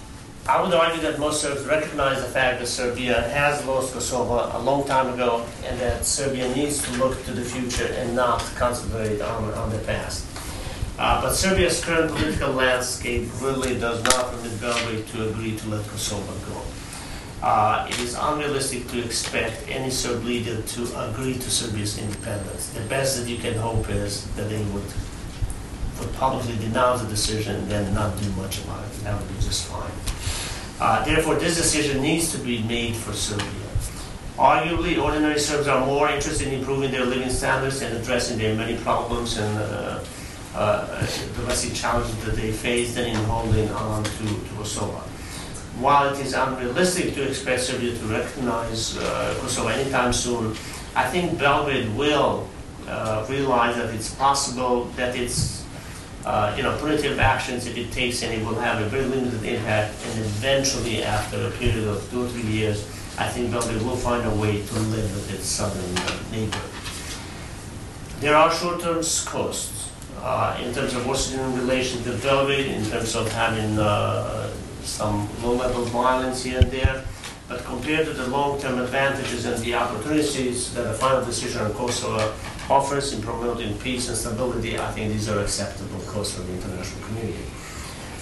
I would argue that most Serbs recognize the fact that Serbia has lost Kosovo a long time ago and that Serbia needs to look to the future and not concentrate on, on the past. Uh, but Serbia's current political landscape really does not permit Belgrade to agree to let Kosovo go. Uh, it is unrealistic to expect any Serb leader to agree to Serbia's independence. The best that you can hope is that they would, would publicly denounce the decision and then not do much about it. That would be just fine. Uh, therefore, this decision needs to be made for Serbia. Arguably, ordinary Serbs are more interested in improving their living standards and addressing their many problems and uh, uh, domestic challenges that they face than in holding on to, to Kosovo while it is unrealistic to expect Serbia to recognize uh, Kosovo anytime soon, I think Belgrade will uh, realize that it's possible that its uh, you know, punitive actions, if it takes any, will have a very limited impact, and eventually, after a period of two or three years, I think Belgrade will find a way to live with its southern neighbor. There are short-term costs uh, in terms of worsening relations with Belgrade, in terms of having uh, some low-level violence here and there, but compared to the long-term advantages and the opportunities that the final decision on Kosovo offers in promoting peace and stability, I think these are acceptable costs for the international community.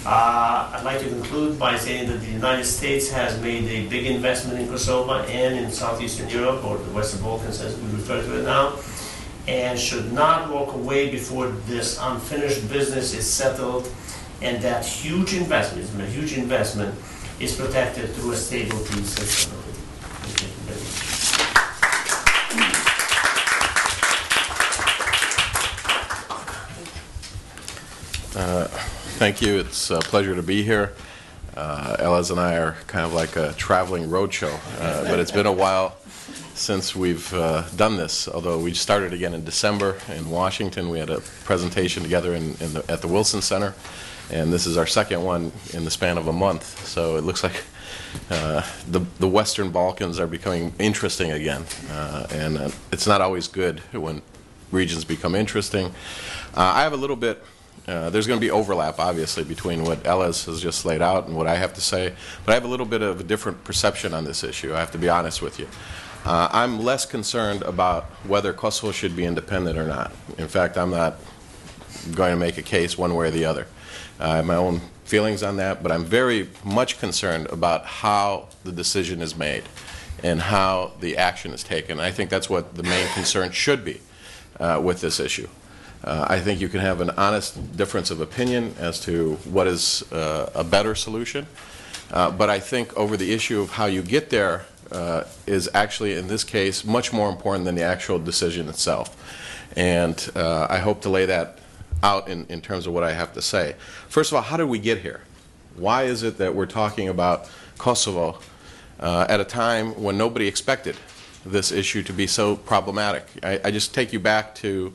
Uh, I'd like to conclude by saying that the United States has made a big investment in Kosovo and in Southeastern Europe, or the Western Balkans as we refer to it now, and should not walk away before this unfinished business is settled and that huge investment, a huge investment, is protected through a stable peace system. Uh, thank you. It's a pleasure to be here. Uh, Elez and I are kind of like a traveling roadshow, uh, but it's been a while since we've uh, done this. Although we started again in December in Washington, we had a presentation together in, in the, at the Wilson Center and this is our second one in the span of a month. So it looks like uh, the the Western Balkans are becoming interesting again, uh, and uh, it's not always good when regions become interesting. Uh, I have a little bit. Uh, there's going to be overlap, obviously, between what Elez has just laid out and what I have to say, but I have a little bit of a different perception on this issue. I have to be honest with you. Uh, I'm less concerned about whether Kosovo should be independent or not. In fact, I'm not going to make a case one way or the other. I have my own feelings on that, but I'm very much concerned about how the decision is made and how the action is taken. I think that's what the main concern should be uh, with this issue. Uh, I think you can have an honest difference of opinion as to what is uh, a better solution, uh, but I think over the issue of how you get there uh, is actually, in this case, much more important than the actual decision itself. And uh, I hope to lay that out in, in terms of what I have to say. First of all, how did we get here? Why is it that we're talking about Kosovo uh, at a time when nobody expected this issue to be so problematic? I, I just take you back to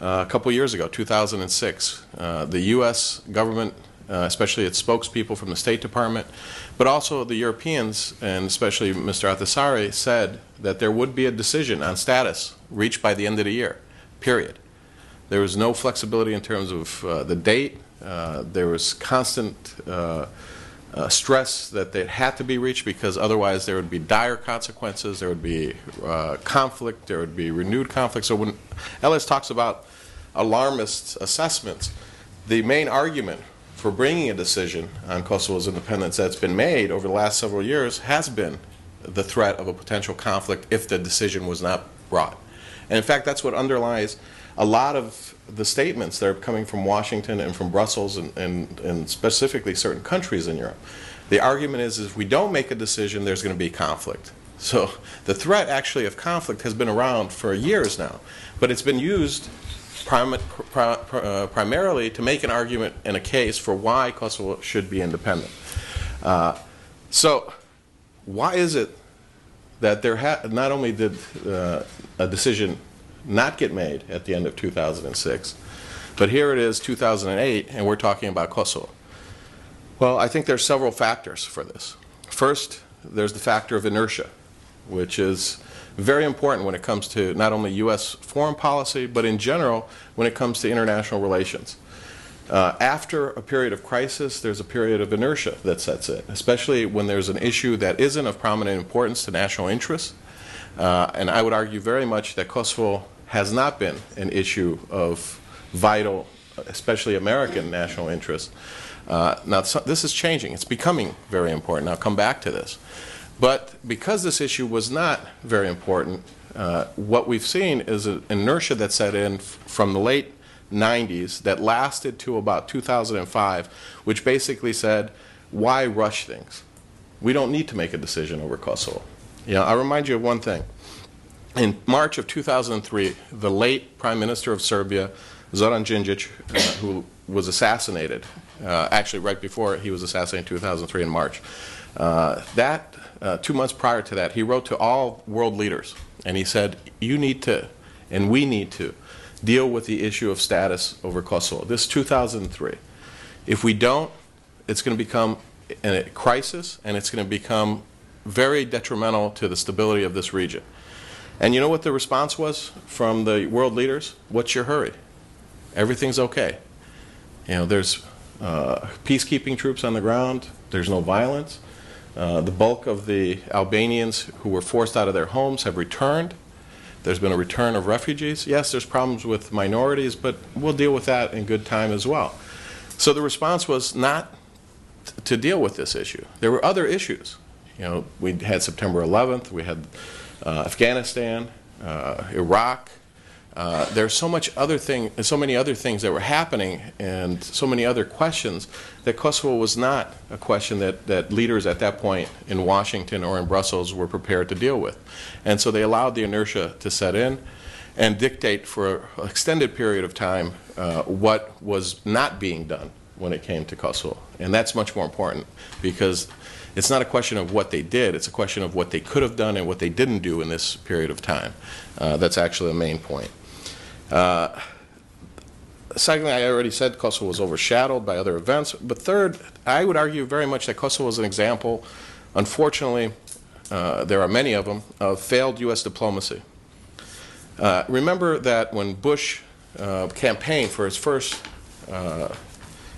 uh, a couple years ago, 2006. Uh, the U.S. government, uh, especially its spokespeople from the State Department, but also the Europeans, and especially Mr. Ahtisaari, said that there would be a decision on status reached by the end of the year, period. There was no flexibility in terms of uh, the date. Uh, there was constant uh, uh, stress that it had to be reached because otherwise there would be dire consequences, there would be uh, conflict, there would be renewed conflict. So when Elez talks about alarmist assessments, the main argument for bringing a decision on Kosovo's independence that's been made over the last several years has been the threat of a potential conflict if the decision was not brought. And in fact, that's what underlies a lot of the statements that are coming from Washington and from Brussels and, and, and specifically certain countries in Europe. The argument is, is if we don't make a decision, there's going to be conflict. So the threat actually of conflict has been around for years now, but it's been used prim uh, primarily to make an argument and a case for why Kosovo should be independent. Uh, so why is it that there not only did uh, a decision not get made at the end of 2006. But here it is, 2008, and we're talking about Kosovo. Well, I think there's several factors for this. First, there's the factor of inertia, which is very important when it comes to not only U.S. foreign policy, but in general when it comes to international relations. Uh, after a period of crisis, there's a period of inertia that sets in, especially when there's an issue that isn't of prominent importance to national interests uh, and I would argue very much that Kosovo has not been an issue of vital, especially American national interest. Uh, now, this is changing. It's becoming very important. I'll come back to this. But because this issue was not very important, uh, what we've seen is an inertia that set in from the late 90s that lasted to about 2005, which basically said, why rush things? We don't need to make a decision over Kosovo. You know, I'll remind you of one thing. In March of 2003, the late Prime Minister of Serbia, Zoran Djindjic, uh, who was assassinated, uh, actually right before he was assassinated in 2003 in March, uh, that, uh, two months prior to that, he wrote to all world leaders and he said, You need to, and we need to, deal with the issue of status over Kosovo. This is 2003. If we don't, it's going to become a crisis and it's going to become very detrimental to the stability of this region. And you know what the response was from the world leaders? What's your hurry? Everything's okay. You know, there's uh, peacekeeping troops on the ground, there's no violence. Uh, the bulk of the Albanians who were forced out of their homes have returned. There's been a return of refugees. Yes, there's problems with minorities, but we'll deal with that in good time as well. So the response was not to deal with this issue. There were other issues. You know, we had September 11th, we had Afghanistan, uh, Iraq. Uh, there's so much other thing, so many other things that were happening, and so many other questions that Kosovo was not a question that, that leaders at that point in Washington or in Brussels were prepared to deal with, and so they allowed the inertia to set in and dictate for an extended period of time uh, what was not being done when it came to Kosovo, and that's much more important because it's not a question of what they did, it's a question of what they could have done and what they didn't do in this period of time. Uh, that's actually the main point. Uh, secondly, I already said Kosovo was overshadowed by other events. But third, I would argue very much that Kosovo is an example, unfortunately, uh, there are many of them, of failed U.S. diplomacy. Uh, remember that when Bush uh, campaigned for his first uh,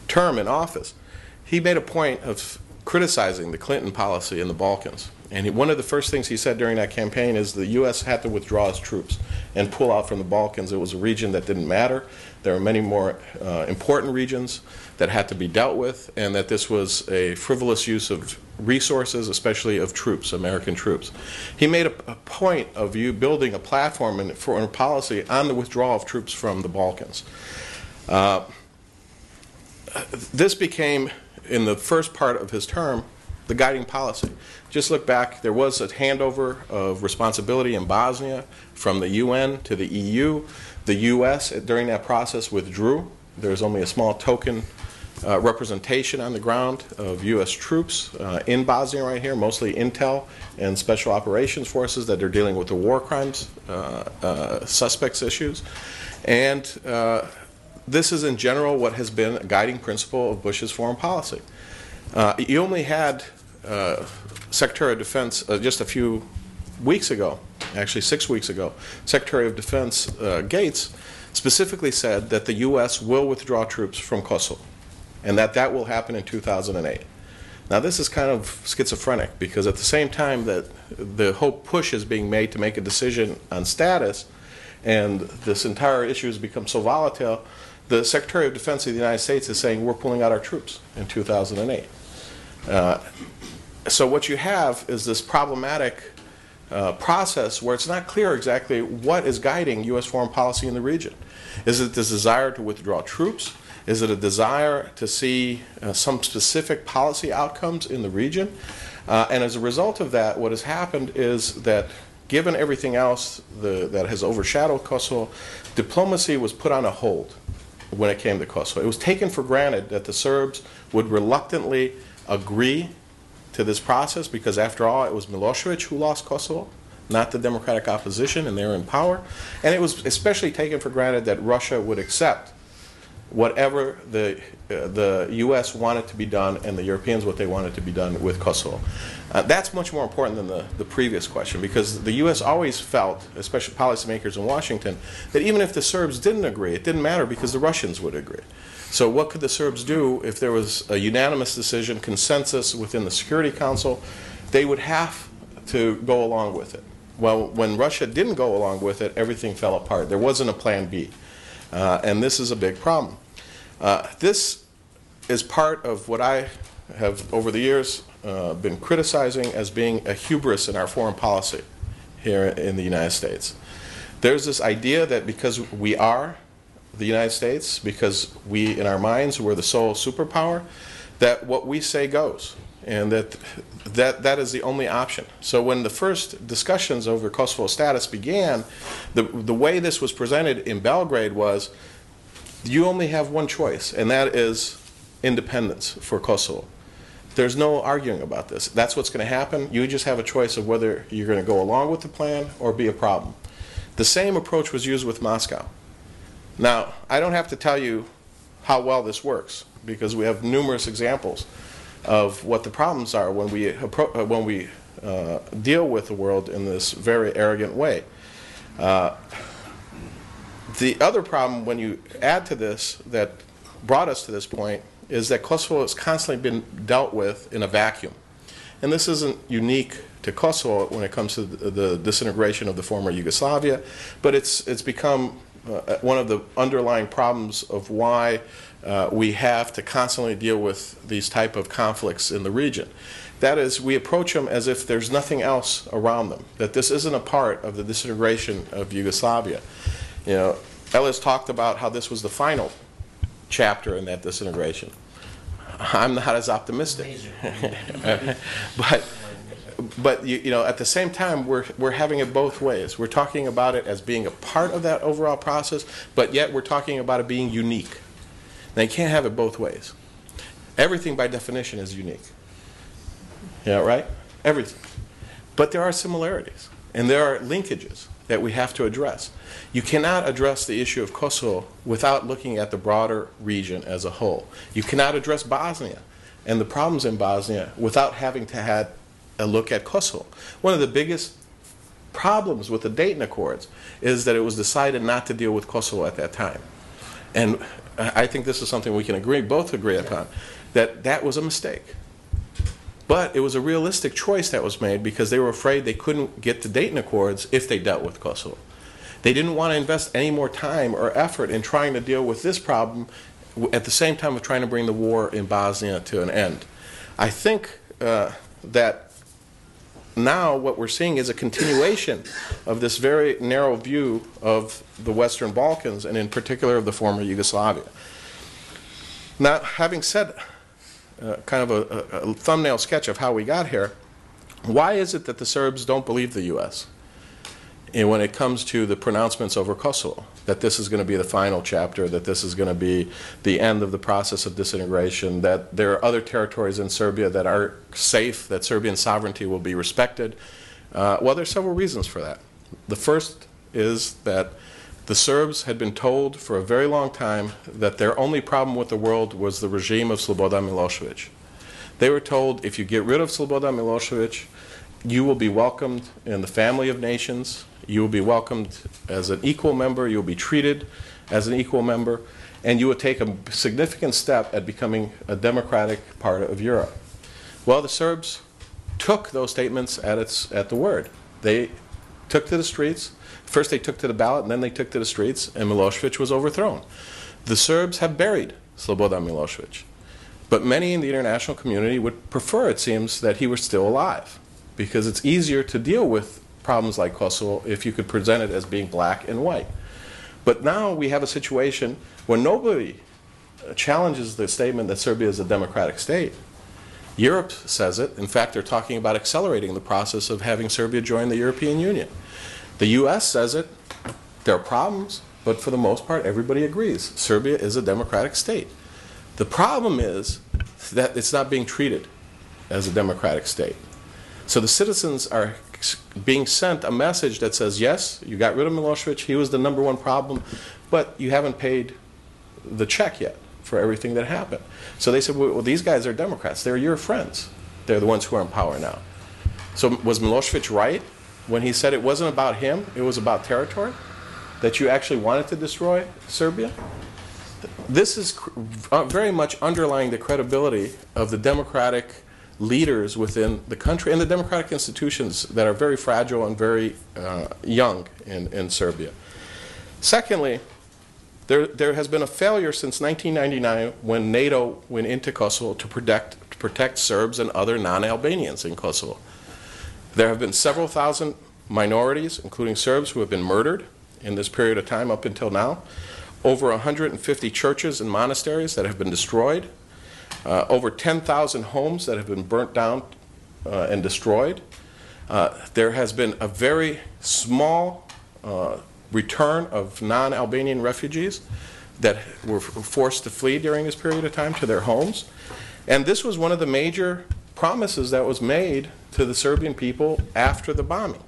term in office, he made a point of criticizing the Clinton policy in the Balkans. And he, one of the first things he said during that campaign is the U.S. had to withdraw its troops and pull out from the Balkans. It was a region that didn't matter. There were many more uh, important regions that had to be dealt with, and that this was a frivolous use of resources, especially of troops, American troops. He made a, a point of you building a platform for a policy on the withdrawal of troops from the Balkans. Uh, this became, in the first part of his term, the guiding policy. Just look back, there was a handover of responsibility in Bosnia from the UN to the EU. The US, during that process, withdrew. There's only a small token uh, representation on the ground of U.S. troops uh, in Bosnia right here, mostly intel and special operations forces that are dealing with the war crimes uh, uh suspects issues. And uh, this is, in general, what has been a guiding principle of Bush's foreign policy. Uh, you only had uh, Secretary of Defense uh, just a few weeks ago, actually six weeks ago, Secretary of Defense uh, Gates specifically said that the U.S. will withdraw troops from Kosovo and that that will happen in 2008. Now, this is kind of schizophrenic because at the same time that the whole push is being made to make a decision on status, and this entire issue has become so volatile, the Secretary of Defense of the United States is saying we're pulling out our troops in 2008. Uh, so, what you have is this problematic uh, process where it's not clear exactly what is guiding U.S. foreign policy in the region. Is it this desire to withdraw troops? Is it a desire to see uh, some specific policy outcomes in the region? Uh, and as a result of that, what has happened is that given everything else the, that has overshadowed Kosovo, diplomacy was put on a hold when it came to Kosovo. It was taken for granted that the Serbs would reluctantly agree to this process because, after all, it was Milosevic who lost Kosovo, not the democratic opposition, and they were in power. And it was especially taken for granted that Russia would accept whatever the, uh, the U.S. wanted to be done and the Europeans what they wanted to be done with Kosovo. Uh, that's much more important than the, the previous question because the U.S. always felt, especially policymakers in Washington, that even if the Serbs didn't agree, it didn't matter because the Russians would agree. So, what could the Serbs do if there was a unanimous decision, consensus within the Security Council? They would have to go along with it. Well, when Russia didn't go along with it, everything fell apart. There wasn't a plan B. Uh, and this is a big problem. Uh, this is part of what I have, over the years, uh, been criticizing as being a hubris in our foreign policy here in the United States. There's this idea that because we are the United States, because we, in our minds, we're the sole superpower, that what we say goes, and that that, that is the only option. So when the first discussions over Kosovo status began, the, the way this was presented in Belgrade was you only have one choice, and that is independence for Kosovo. There's no arguing about this. That's what's going to happen. You just have a choice of whether you're going to go along with the plan or be a problem. The same approach was used with Moscow. Now, I don't have to tell you how well this works because we have numerous examples of what the problems are when we, uh, when we uh, deal with the world in this very arrogant way. Uh, the other problem, when you add to this, that brought us to this point, is that Kosovo has constantly been dealt with in a vacuum. And this isn't unique to Kosovo when it comes to the, disintegration of the former Yugoslavia, but it's, it's become uh, one of the underlying problems of why uh, we have to constantly deal with these type of conflicts in the region. That is, we approach them as if there's nothing else around them, that this isn't a part of the disintegration of Yugoslavia. You know, Elez talked about how this was the final chapter in that disintegration. I'm not as optimistic. [laughs] but but you, you, know, at the same time, we're, we're having it both ways. We're talking about it as being a part of that overall process, but yet we're talking about it being unique. Now, you can't have it both ways. Everything, by definition, is unique. Yeah, right? Everything. But there are similarities, and there are linkages that we have to address. You cannot address the issue of Kosovo without looking at the broader region as a whole. You cannot address Bosnia and the problems in Bosnia without having to have a look at Kosovo. One of the biggest problems with the Dayton Accords is that it was decided not to deal with Kosovo at that time. And I think this is something we can agree, both agree upon, that that was a mistake. But it was a realistic choice that was made because they were afraid they couldn't get the Dayton Accords if they dealt with Kosovo. They didn't want to invest any more time or effort in trying to deal with this problem at the same time of trying to bring the war in Bosnia to an end. I think uh, that now what we're seeing is a continuation of this very narrow view of the Western Balkans and in particular of the former Yugoslavia. Now, having said uh, kind of a, a, thumbnail sketch of how we got here, why is it that the Serbs don't believe the U.S.? And when it comes to the pronouncements over Kosovo, that this is going to be the final chapter, that this is going to be the end of the process of disintegration, that there are other territories in Serbia that are safe, that Serbian sovereignty will be respected. Uh, well, there's several reasons for that. The first is that the Serbs had been told for a very long time that their only problem with the world was the regime of Slobodan Milosevic. They were told if you get rid of Slobodan Milosevic, you will be welcomed in the family of nations, you will be welcomed as an equal member, you will be treated as an equal member, and you will take a significant step at becoming a democratic part of Europe. Well, the Serbs took those statements at, its, at the word. They took to the streets. First, they took to the ballot, and then they took to the streets, and Milosevic was overthrown. The Serbs have buried Slobodan Milosevic. But many in the international community would prefer, it seems, that he were still alive because it's easier to deal with problems like Kosovo if you could present it as being black and white. But now we have a situation where nobody challenges the statement that Serbia is a democratic state. Europe says it. In fact, they're talking about accelerating the process of having Serbia join the European Union. The U.S. says it. There are problems, but for the most part, everybody agrees. Serbia is a democratic state. The problem is that it's not being treated as a democratic state. So the citizens are being sent a message that says, yes, you got rid of Milosevic, he was the number one problem, but you haven't paid the check yet for everything that happened. So they said, well, these guys are Democrats. They're your friends. They're the ones who are in power now. So was Milosevic right when he said it wasn't about him, it was about territory? That you actually wanted to destroy Serbia? This is uh, very much underlying the credibility of the democratic leaders within the country and the democratic institutions that are very fragile and very uh, young in, in Serbia. Secondly, there, there has been a failure since 1999 when NATO went into Kosovo to protect, to protect Serbs and other non-Albanians in Kosovo. There have been several thousand minorities, including Serbs, who have been murdered in this period of time up until now. Over 150 churches and monasteries that have been destroyed. Uh, over 10,000 homes that have been burnt down uh, and destroyed. Uh, there has been a very small uh, return of non Albanian refugees that were forced to flee during this period of time to their homes. And this was one of the major promises that was made to the Serbian people after the bombing.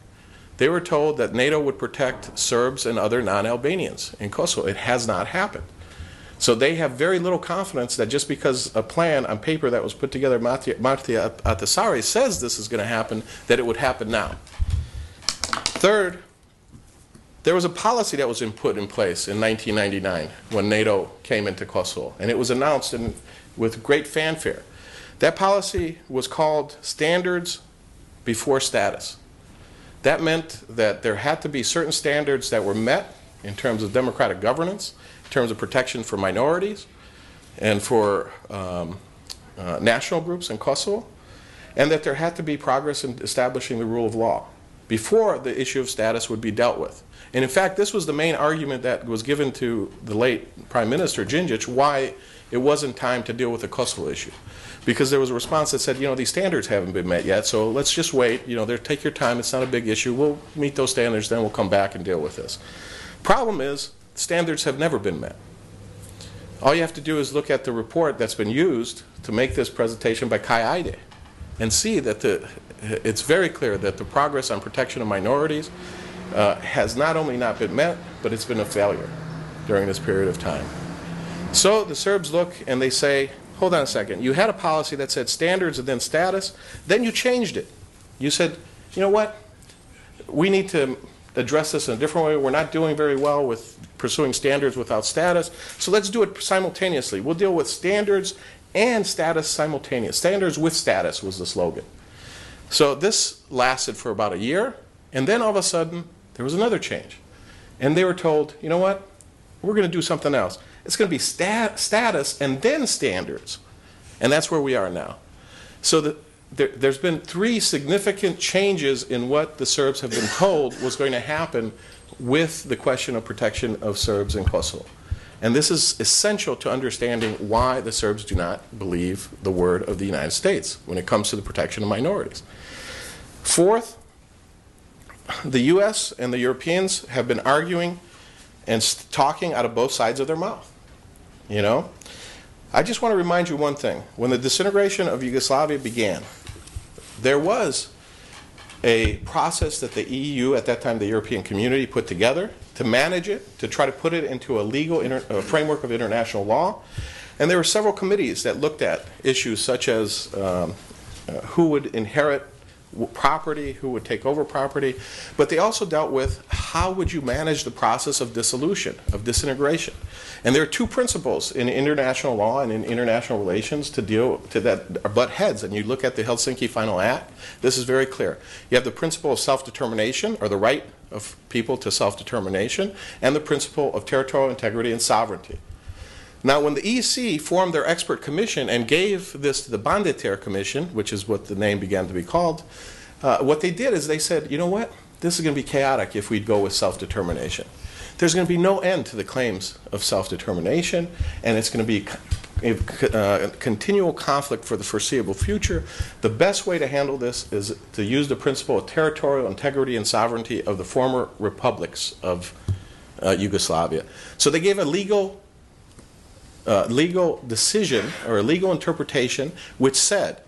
They were told that NATO would protect Serbs and other non Albanians in Kosovo. It has not happened. So they have very little confidence that just because a plan on paper that was put together, Martti Ahtisaari says this is going to happen, that it would happen now. Third, there was a policy that was put in place in 1999 when NATO came into Kosovo, and it was announced in, with great fanfare. That policy was called Standards Before Status. That meant that there had to be certain standards that were met in terms of democratic governance, terms of protection for minorities, and for um, uh, national groups in Kosovo, and that there had to be progress in establishing the rule of law before the issue of status would be dealt with. And in fact, this was the main argument that was given to the late Prime Minister Djindjic why it wasn't time to deal with the Kosovo issue. Because there was a response that said, you know, these standards haven't been met yet, so let's just wait. You know, take your time. It's not a big issue. We'll meet those standards, then we'll come back and deal with this. Problem is, standards have never been met. All you have to do is look at the report that's been used to make this presentation by Kai Eide and see that the, it's very clear that the progress on protection of minorities uh, has not only not been met, but it's been a failure during this period of time. So the Serbs look and they say, hold on a second, you had a policy that said standards and then status, then you changed it. You said, you know what, we need to address this in a different way. We're not doing very well with pursuing standards without status, so let's do it simultaneously. We'll deal with standards and status simultaneous. Standards with status was the slogan. So this lasted for about a year, and then all of a sudden, there was another change. And they were told, you know what? We're going to do something else. It's going to be stat status and then standards. And that's where we are now. So the, there, has been three significant changes in what the Serbs have been told was going to happen with the question of protection of Serbs in Kosovo. And this is essential to understanding why the Serbs do not believe the word of the United States when it comes to the protection of minorities. Fourth, the US and the Europeans have been arguing and talking out of both sides of their mouth. You know? I just want to remind you one thing. When the disintegration of Yugoslavia began, there was a process that the EU, at that time the European community, put together to manage it, to try to put it into a legal inter- framework of international law. And there were several committees that looked at issues such as um, uh, who would inherit property, who would take over property, but they also dealt with how would you manage the process of dissolution, of disintegration. And there are two principles in international law and in international relations to deal to that butt heads. And you look at the Helsinki Final Act, this is very clear. You have the principle of self-determination, or the right of people to self-determination, and the principle of territorial integrity and sovereignty. Now, when the EC formed their expert commission and gave this to the Badinter Commission, which is what the name began to be called, uh, what they did is they said, you know what? This is going to be chaotic if we go with self determination. There's going to be no end to the claims of self determination, and it's going to be a uh, continual conflict for the foreseeable future. The best way to handle this is to use the principle of territorial integrity and sovereignty of the former republics of uh, Yugoslavia. So they gave a legal uh, legal decision or a legal interpretation which said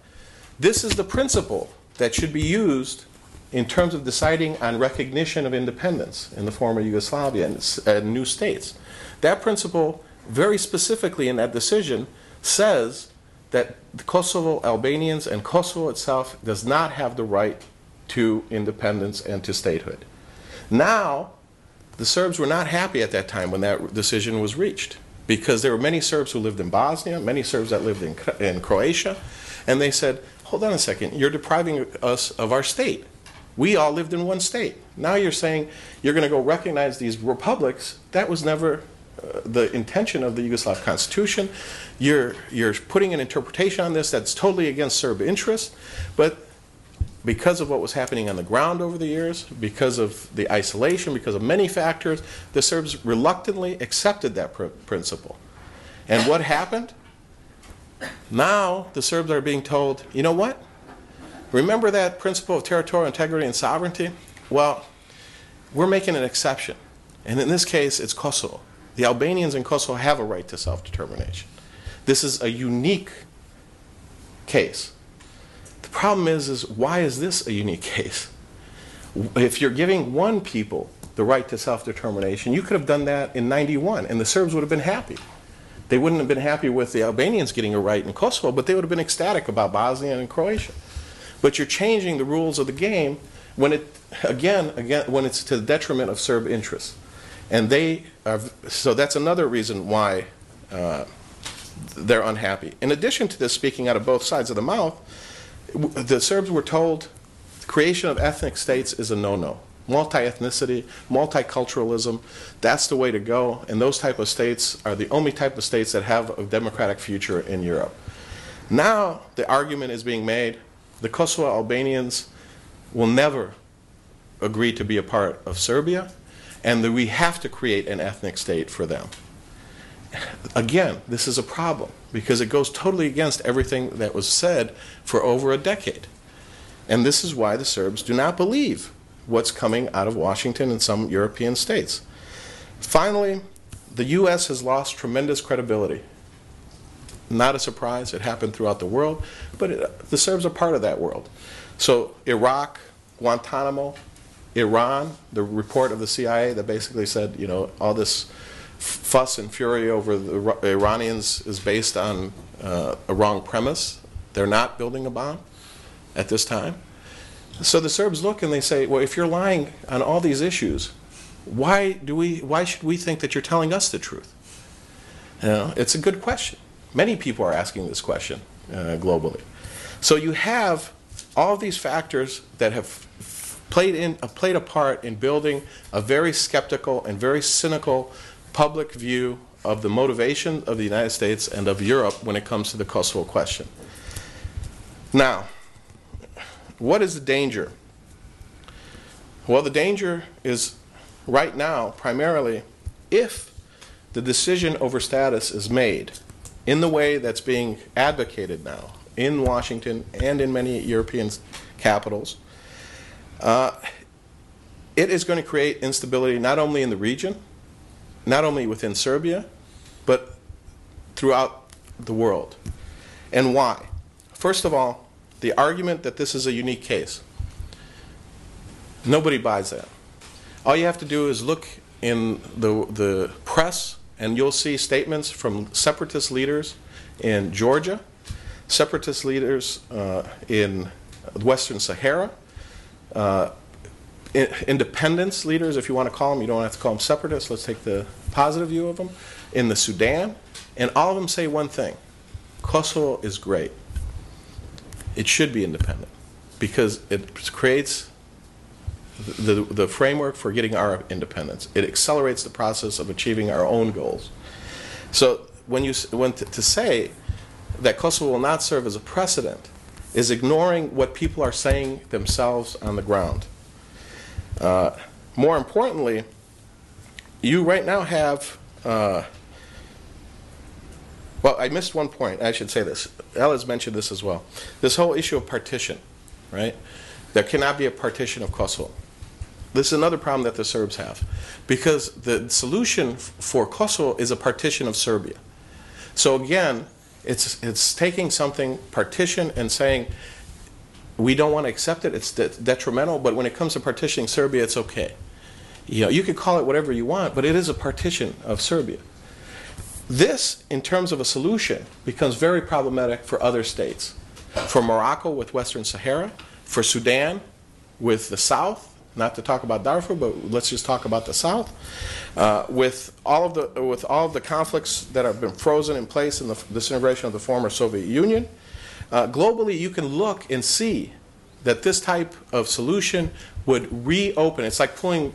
this is the principle that should be used in terms of deciding on recognition of independence in the former Yugoslavia and, and new states. That principle, very specifically in that decision, says that the Kosovo Albanians and Kosovo itself does not have the right to independence and to statehood. Now, the Serbs were not happy at that time when that decision was reached because there were many Serbs who lived in Bosnia, many Serbs that lived in, in Croatia, and they said, hold on a second, you're depriving us of our state. We all lived in one state. Now you're saying you're going to go recognize these republics. That was never uh, the intention of the Yugoslav constitution. You're, you're putting an interpretation on this that's totally against Serb interests. But because of what was happening on the ground over the years, because of the isolation, because of many factors, the Serbs reluctantly accepted that pr- principle. And what happened? Now the Serbs are being told, you know what? Remember that principle of territorial integrity and sovereignty? Well, we're making an exception. And in this case, it's Kosovo. The Albanians in Kosovo have a right to self determination. This is a unique case. Problem is, is why is this a unique [laughs] case? If you're giving one people the right to self determination, you could have done that in 91, and the Serbs would have been happy. They wouldn't have been happy with the Albanians getting a right in Kosovo, but they would have been ecstatic about Bosnia and Croatia. But you're changing the rules of the game when it again again when it's to the detriment of Serb interests, and they are so that's another reason why uh, they're unhappy. In addition to this, speaking out of both sides of the mouth, the Serbs were told creation of ethnic states is a no-no. Multi-ethnicity, multiculturalism, that's the way to go. And those type of states are the only type of states that have a democratic future in Europe. Now the argument is being made the Kosovo Albanians will never agree to be a part of Serbia, and that we have to create an ethnic state for them. Again, this is a problem because it goes totally against everything that was said for over a decade. And this is why the Serbs do not believe what's coming out of Washington and some European states. Finally, the U.S. has lost tremendous credibility not a surprise. It happened throughout the world, but it, the Serbs are part of that world. So Iraq, Guantanamo, Iran, the report of the CIA that basically said, you know, all this fuss and fury over the Iranians is based on uh, a wrong premise. They're not building a bomb at this time. So the Serbs look and they say, well, if you're lying on all these issues, why do we? Why should we think that you're telling us the truth? You know, it's a good question. Many people are asking this question uh, globally. So you have all these factors that have played, in, uh, played a part in building a very skeptical and very cynical public view of the motivation of the United States and of Europe when it comes to the Kosovo question. Now, what is the danger? Well, the danger is right now primarily if the decision over status is made in the way that's being advocated now in Washington and in many European capitals, uh, it is going to create instability not only in the region, not only within Serbia, but throughout the world. And why? First of all, the argument that this is a unique case. Nobody buys that. All you have to do is look in the, the press and you'll see statements from separatist leaders in Georgia, separatist leaders uh, in Western Sahara, uh, independence leaders, if you want to call them, you don't have to call them separatists, let's take the positive view of them, in the Sudan, and all of them say one thing Kosovo is great. It should be independent because it creates the, the framework for getting our independence. It accelerates the process of achieving our own goals. So when you when to, to say that Kosovo will not serve as a precedent is ignoring what people are saying themselves on the ground. Uh, more importantly, you right now have. Uh, well, I missed one point. I should say this. Elez mentioned this as well. This whole issue of partition, right? There cannot be a partition of Kosovo. This is another problem that the Serbs have, because the solution for Kosovo is a partition of Serbia. So again, it's it's taking something partition and saying we don't want to accept it. It's de- detrimental, but when it comes to partitioning Serbia, it's okay. You know, you could call it whatever you want, but it is a partition of Serbia. This, in terms of a solution, becomes very problematic for other states. For Morocco with Western Sahara, for Sudan with the South, not to talk about Darfur, but let's just talk about the South. Uh, with all of the with all of the conflicts that have been frozen in place in the disintegration of the former Soviet Union, uh, globally you can look and see that this type of solution would reopen. It's like pulling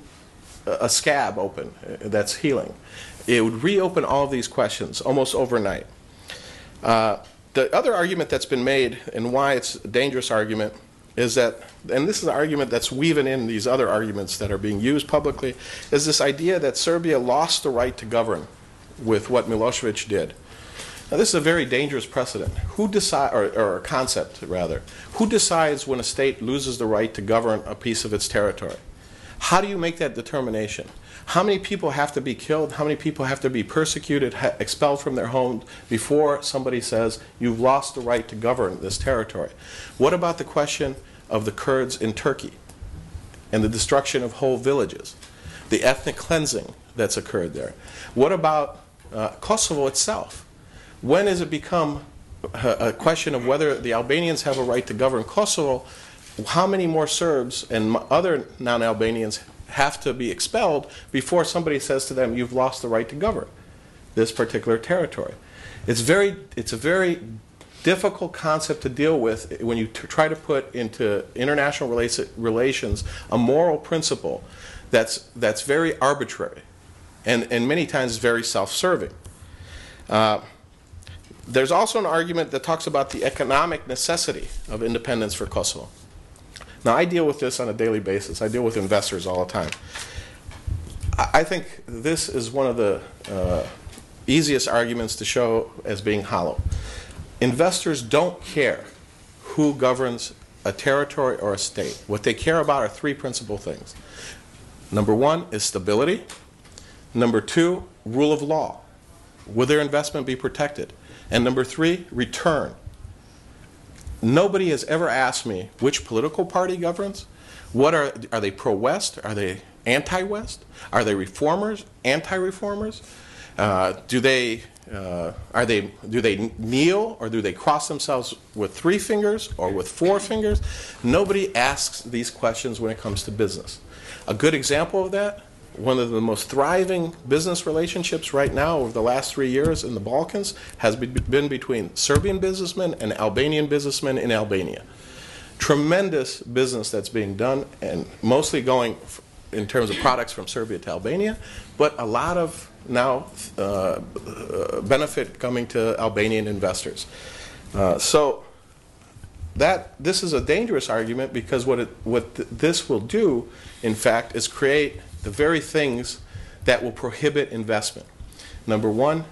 a scab open uh, that's healing. It would reopen all of these questions almost overnight. Uh, the other argument that's been made, and why it's a dangerous argument, is that, and this is an argument that's weaving in these other arguments that are being used publicly, is this idea that Serbia lost the right to govern with what Milosevic did. Now, this is a very dangerous precedent. Who decide, or, or a concept rather? Who decides when a state loses the right to govern a piece of its territory? How do you make that determination? How many people have to be killed? How many people have to be persecuted, expelled from their homes before somebody says you've lost the right to govern this territory? What about the question of the Kurds in Turkey and the destruction of whole villages, the ethnic cleansing that's occurred there? What about uh, Kosovo itself? When has it become a, question of whether the Albanians have a right to govern Kosovo? How many more Serbs and other non Albanians have to be expelled before somebody says to them, You've lost the right to govern this particular territory? It's, very, it's a very difficult concept to deal with when you try to put into international rela- relations a moral principle that's, that's very arbitrary and, and many times very self serving. Uh, there's also an argument that talks about the economic necessity of independence for Kosovo. Now, I deal with this on a daily basis. I deal with investors all the time. I think this is one of the uh, easiest arguments to show as being hollow. Investors don't care who governs a territory or a state. What they care about are three principal things. Number one is stability. Number two, rule of law. Will their investment be protected? And number three, return. Nobody has ever asked me which political party governs. What are are they pro-West? Are they anti-West? Are they reformers? Anti-reformers? Uh, do they uh, are they do they kneel or do they cross themselves with three fingers or with four fingers? Nobody asks these questions when it comes to business. A good example of that one of the most thriving business relationships right now over the last three years in the Balkans has be- been between Serbian businessmen and Albanian businessmen in Albania. Tremendous business that's being done, and mostly going in terms of products from Serbia to Albania, but a lot of now uh, benefit coming to Albanian investors. Uh, so that this is a dangerous argument because what it, what th- this will do, in fact, is create the very things that will prohibit investment. Number one,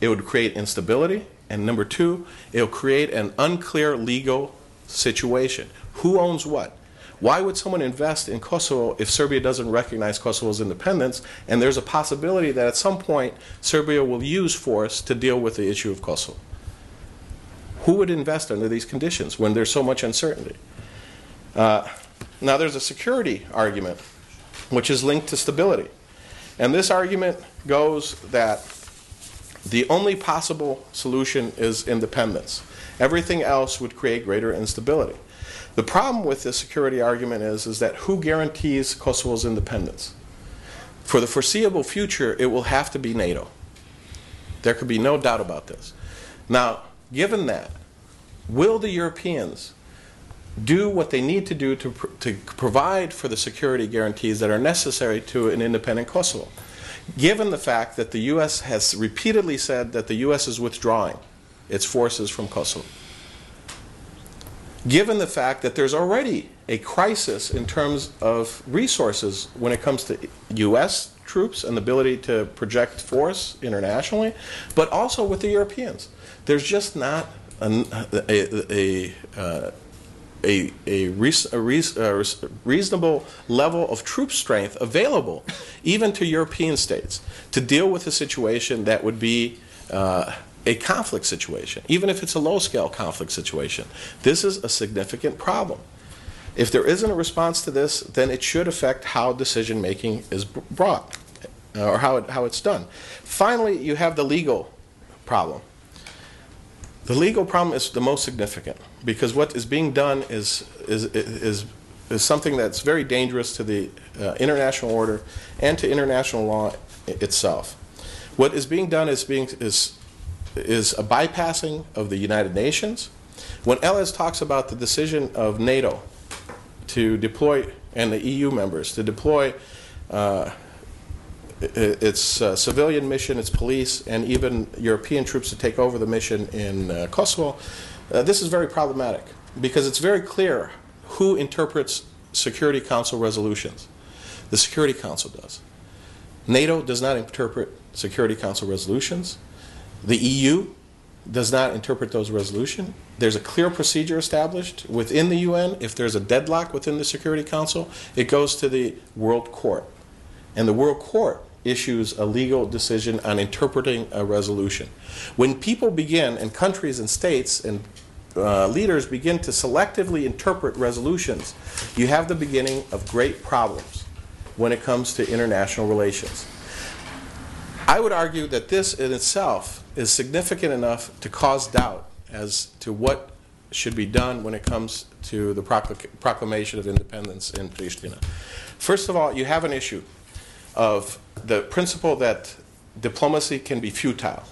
it would create instability, and number two, it'll create an unclear legal situation. Who owns what? Why would someone invest in Kosovo if Serbia doesn't recognize Kosovo's independence? And there's a possibility that at some point Serbia will use force to deal with the issue of Kosovo. Who would invest under these conditions when there's so much uncertainty? Uh, now, there's a security argument which is linked to stability. And this argument goes that the only possible solution is independence. Everything else would create greater instability. The problem with this security argument is, is that who guarantees Kosovo's independence? For the foreseeable future, it will have to be NATO. There could be no doubt about this. Now, given that, will the Europeans do what they need to do to, pr- to provide for the security guarantees that are necessary to an independent Kosovo? Given the fact that the U.S. has repeatedly said that the U.S. is withdrawing its forces from Kosovo, given the fact that there's already a crisis in terms of resources when it comes to U.S. troops and the ability to project force internationally, but also with the Europeans. There's just not an, a, a, a, uh, a, a, a res- reasonable level of troop strength available, even to European states, to deal with a situation that would be uh, a conflict situation, even if it's a low scale conflict situation. This is a significant problem. If there isn't a response to this, then it should affect how decision making is brought uh, or how, it, how it's done. Finally, you have the legal problem. The legal problem is the most significant because what is being done is, is, is, is something that's very dangerous to the uh, international order and to international law itself. What is being done is, being, is, is a bypassing of the United Nations. When Elez talks about the decision of NATO to deploy, and the EU members, to deploy uh, its uh, civilian mission, its police, and even European troops to take over the mission in uh, Kosovo, uh, this is very problematic because it's very clear who interprets Security Council resolutions. The Security Council does. NATO does not interpret Security Council resolutions. The EU does not interpret those resolutions. There's a clear procedure established within the UN. If there's a deadlock within the Security Council, it goes to the World Court. And the World Court issues a legal decision on interpreting a resolution. When people begin, and countries and states and uh, leaders begin to selectively interpret resolutions, you have the beginning of great problems when it comes to international relations. I would argue that this in itself is significant enough to cause doubt as to what should be done when it comes to the proclamation of independence in Pristina. First of all, you have an issue of the principle that diplomacy can be futile.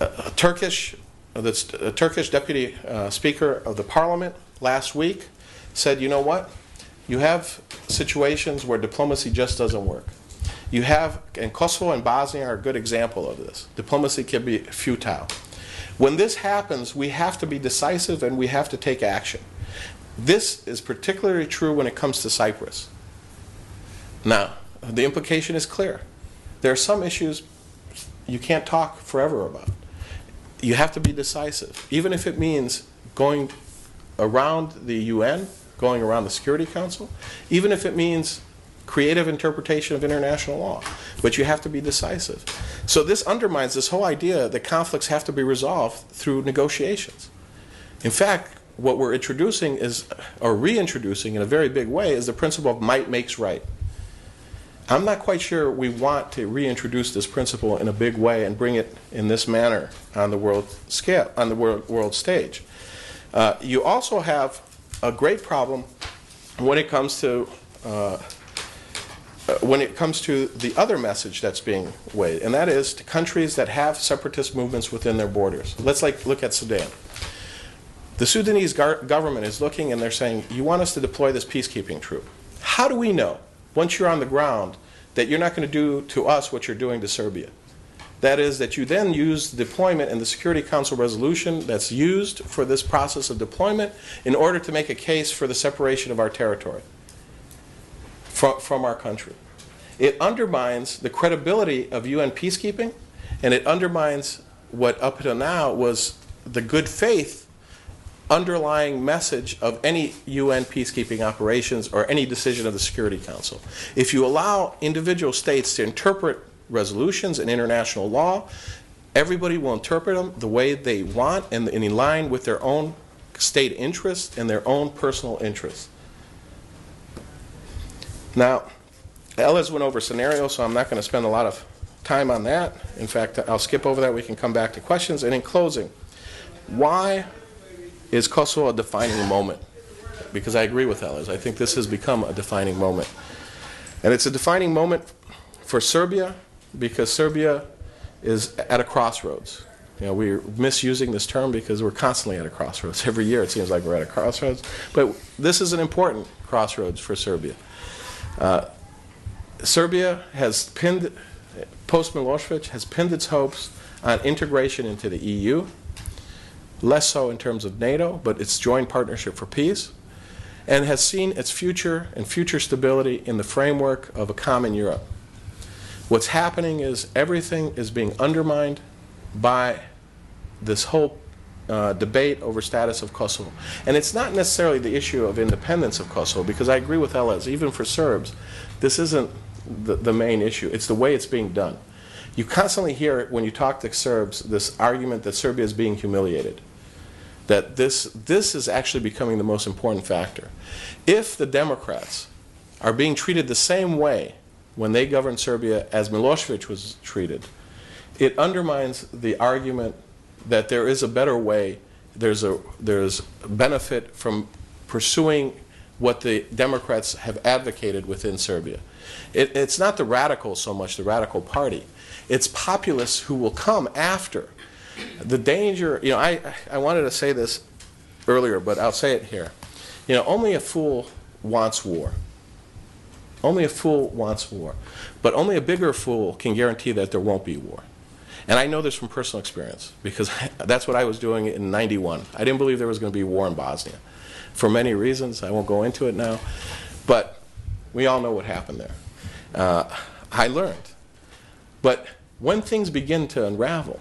A, a Turkish, the a Turkish deputy uh, speaker of the parliament last week said, "You know what? You have situations where diplomacy just doesn't work. You have, and Kosovo and Bosnia are a good example of this. Diplomacy can be futile. When this happens, we have to be decisive and we have to take action. This is particularly true when it comes to Cyprus. Now, the implication is clear. There are some issues you can't talk forever about. You have to be decisive, even if it means going around the UN, going around the Security Council, even if it means creative interpretation of international law. But you have to be decisive. So this undermines this whole idea that conflicts have to be resolved through negotiations. In fact, what we're introducing is, or reintroducing in a very big way, is the principle of might makes right. I'm not quite sure we want to reintroduce this principle in a big way and bring it in this manner on the world scale, on the world, world stage. Uh, you also have a great problem when it comes to uh, uh, when it comes to the other message that's being weighed, and that is to countries that have separatist movements within their borders. Let's like look at Sudan. The Sudanese government is looking and they're saying, "You want us to deploy this peacekeeping troop? How do we know once you're on the ground that you're not going to do to us what you're doing to Serbia?" That is, that you then use deployment and the Security Council resolution that's used for this process of deployment in order to make a case for the separation of our territory from, from our country. It undermines the credibility of UN peacekeeping, and it undermines what up until now was the good faith underlying message of any UN peacekeeping operations or any decision of the Security Council. If you allow individual states to interpret resolutions and international law, everybody will interpret them the way they want and in line with their own state interests and their own personal interests. Now, Elez went over scenarios, so I'm not going to spend a lot of time on that. In fact, I'll skip over that. We can come back to questions. And in closing, why is Kosovo a defining moment? Because I agree with Elez. I think this has become a defining moment. And it's a defining moment for Serbia because Serbia is at a crossroads. You know, we're misusing this term because we're constantly at a crossroads. [laughs] Every year it seems like we're at a crossroads. But this is an important crossroads for Serbia. Uh, Serbia has pinned, post Milosevic, has pinned its hopes on integration into the EU, less so in terms of NATO, but its joint partnership for peace, and has seen its future and future stability in the framework of a common Europe. What's happening is everything is being undermined by this whole uh, debate over status of Kosovo. And it's not necessarily the issue of independence of Kosovo, because I agree with Elez, even for Serbs, this isn't the, the main issue. It's the way it's being done. You constantly hear, it when you talk to Serbs, this argument that Serbia is being humiliated. That this, this is actually becoming the most important factor. If the Democrats are being treated the same way when they govern Serbia as Milosevic was treated, it undermines the argument that there is a better way, there's a there's benefit from pursuing what the Democrats have advocated within Serbia. It, it's not the radicals so much, the radical party. It's populists who will come after. The danger, you know, I, I wanted to say this earlier, but I'll say it here. You know, only a fool wants war. Only a fool wants war. But only a bigger fool can guarantee that there won't be war. And I know this from personal experience because [laughs] that's what I was doing in 91. I didn't believe there was going to be war in Bosnia for many reasons. I won't go into it now. But we all know what happened there. Uh, I learned. But when things begin to unravel,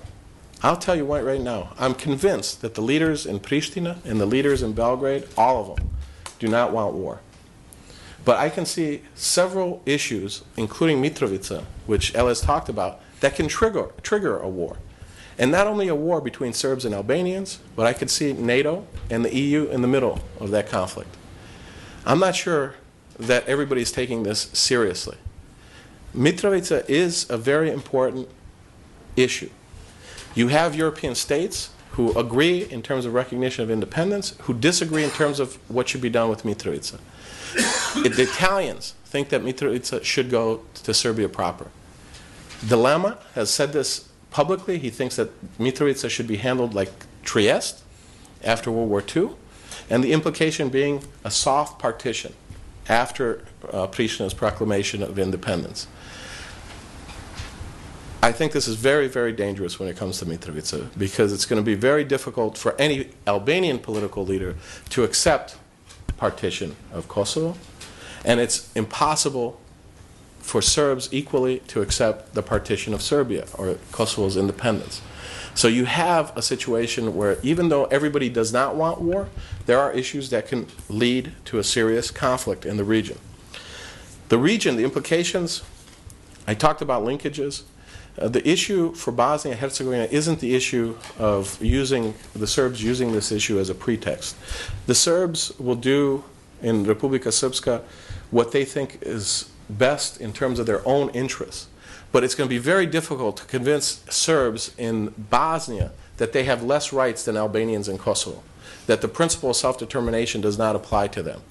I'll tell you what right now, I'm convinced that the leaders in Pristina and the leaders in Belgrade, all of them, do not want war. But I can see several issues, including Mitrovica, which Elez talked about, that can trigger, trigger a war. And not only a war between Serbs and Albanians, but I could see NATO and the EU in the middle of that conflict. I'm not sure that everybody's taking this seriously. Mitrovica is a very important issue. You have European states who agree in terms of recognition of independence, who disagree in terms of what should be done with Mitrovica. the Italians think that Mitrovica should go to Serbia proper. D'Alema has said this publicly. He thinks that Mitrovica should be handled like Trieste after World War II, and the implication being a soft partition after uh, proclamation of independence. I think this is very, very dangerous when it comes to Mitrovica because it's going to be very difficult for any Albanian political leader to accept partition of Kosovo, and it's impossible for Serbs equally to accept the partition of Serbia or Kosovo's independence. So you have a situation where even though everybody does not want war, there are issues that can lead to a serious conflict in the region. The region, the implications, I talked about linkages. Uh, the issue for Bosnia and Herzegovina isn't the issue of using the Serbs using this issue as a pretext. The Serbs will do in Republika Srpska what they think is best in terms of their own interests. But it's going to be very difficult to convince Serbs in Bosnia that they have less rights than Albanians in Kosovo, that the principle of self determination does not apply to them.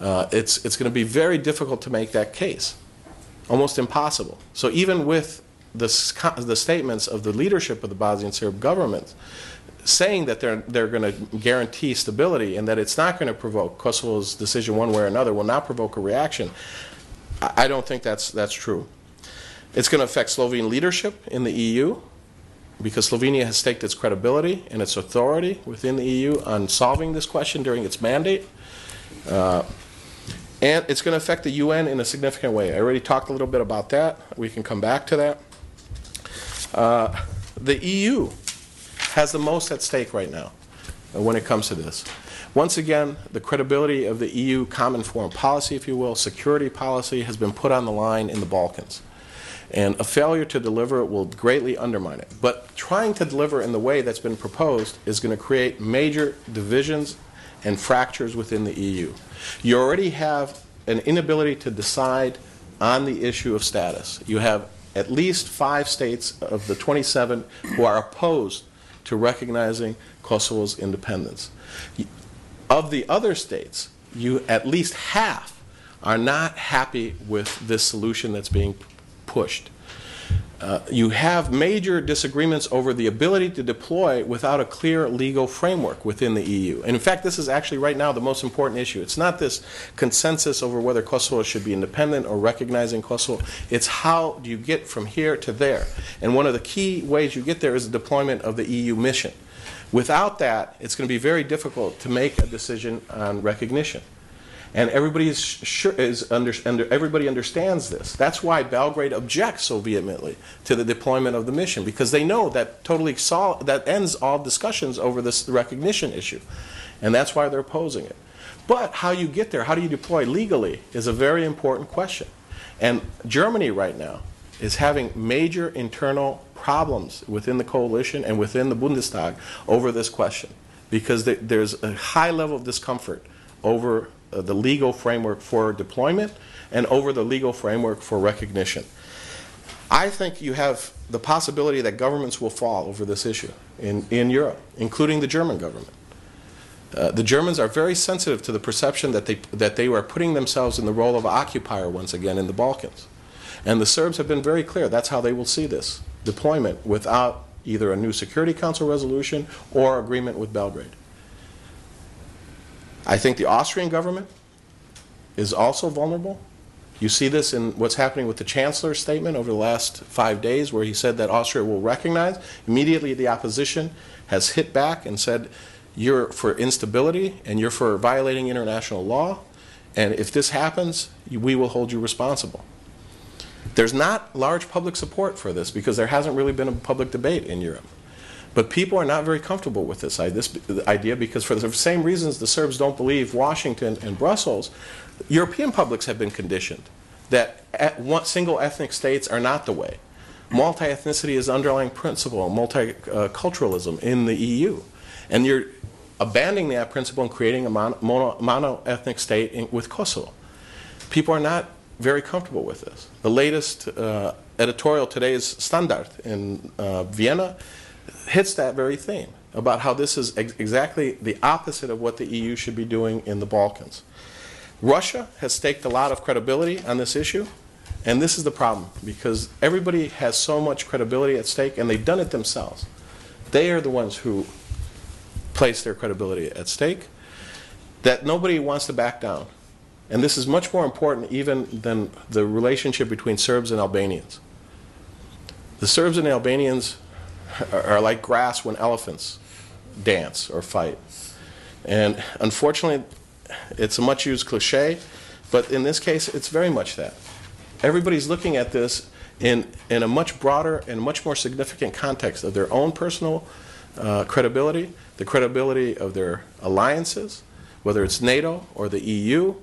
Uh, it's, it's going to be very difficult to make that case, almost impossible. So, even with the, the statements of the leadership of the Bosnian Serb government saying that they're, they're going to guarantee stability and that it's not going to provoke Kosovo's decision one way or another, will not provoke a reaction, I, don't think that's, that's true. It's going to affect Slovene leadership in the EU because Slovenia has staked its credibility and its authority within the EU on solving this question during its mandate. Uh, and it's going to affect the UN in a significant way. I already talked a little bit about that. We can come back to that. Uh, the EU has the most at stake right now when it comes to this. Once again, the credibility of the EU common foreign policy, if you will, security policy, has been put on the line in the Balkans. And a failure to deliver will greatly undermine it. But trying to deliver in the way that's been proposed is going to create major divisions and fractures within the EU. You already have an inability to decide on the issue of status. You have at least five states of the 27 who are opposed to recognizing Kosovo's independence. Of the other states, you at least half are not happy with this solution that's being pushed. Uh, you have major disagreements over the ability to deploy without a clear legal framework within the EU. And in fact, this is actually right now the most important issue. It's not this consensus over whether Kosovo should be independent or recognizing Kosovo. It's how do you get from here to there. And one of the key ways you get there is the deployment of the EU mission. Without that, it's going to be very difficult to make a decision on recognition. And everybody is sure is under, under, everybody understands this. That's why Belgrade objects so vehemently to the deployment of the mission because they know that totally that ends all discussions over this recognition issue, and that's why they're opposing it. But how you get there, how do you deploy legally, is a very important question. And Germany right now is having major internal problems within the coalition and within the Bundestag over this question because there's a high level of discomfort over uh, the legal framework for deployment and over the legal framework for recognition. I think you have the possibility that governments will fall over this issue in, in Europe, including the German government. Uh, the Germans are very sensitive to the perception that they, that they are putting themselves in the role of occupier once again in the Balkans. And the Serbs have been very clear that's how they will see this deployment without either a new Security Council resolution or agreement with Belgrade. I think the Austrian government is also vulnerable You see this in what's happening with the Chancellor's statement over the last five days, where he said that Austria will recognize. Immediately, the opposition has hit back and said, You're for instability and you're for violating international law. And if this happens, we will hold you responsible. There's not large public support for this because there hasn't really been a public debate in Europe. But people are not very comfortable with this, idea because, for the same reasons the Serbs don't believe Washington and Brussels, European publics have been conditioned that single ethnic states are not the way. Multi ethnicity is the underlying principle, multiculturalism in the EU. And you're abandoning that principle and creating a mono, ethnic state in, with Kosovo. People are not very comfortable with this. The latest uh, editorial is Standard in uh, Vienna hits that very theme about how this is ex exactly the opposite of what the EU should be doing in the Balkans. Russia has staked a lot of credibility on this issue, and this is the problem because everybody has so much credibility at stake, and they've done it themselves. They are the ones who place their credibility at stake, that nobody wants to back down. And this is much more important even than the relationship between Serbs and Albanians. The Serbs and Albanians are like grass when elephants dance or fight. And unfortunately, it's a much used cliche, but in this case, it's very much that. Everybody's looking at this in, in a much broader and much more significant context of their own personal uh, credibility, the credibility of their alliances, whether it's NATO or the EU,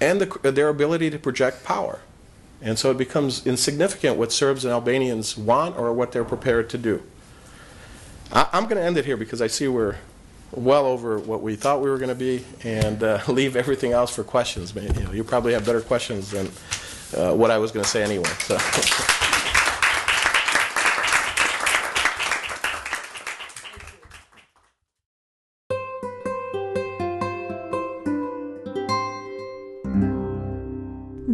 and the, their ability to project power. And so it becomes insignificant what Serbs and Albanians want or what they're prepared to do. I, am going to end it here because I see we're well over what we thought we were going to be and uh, [laughs] leave everything else for questions. You, know, you probably have better questions than uh, what I was going to say anyway. So. [laughs]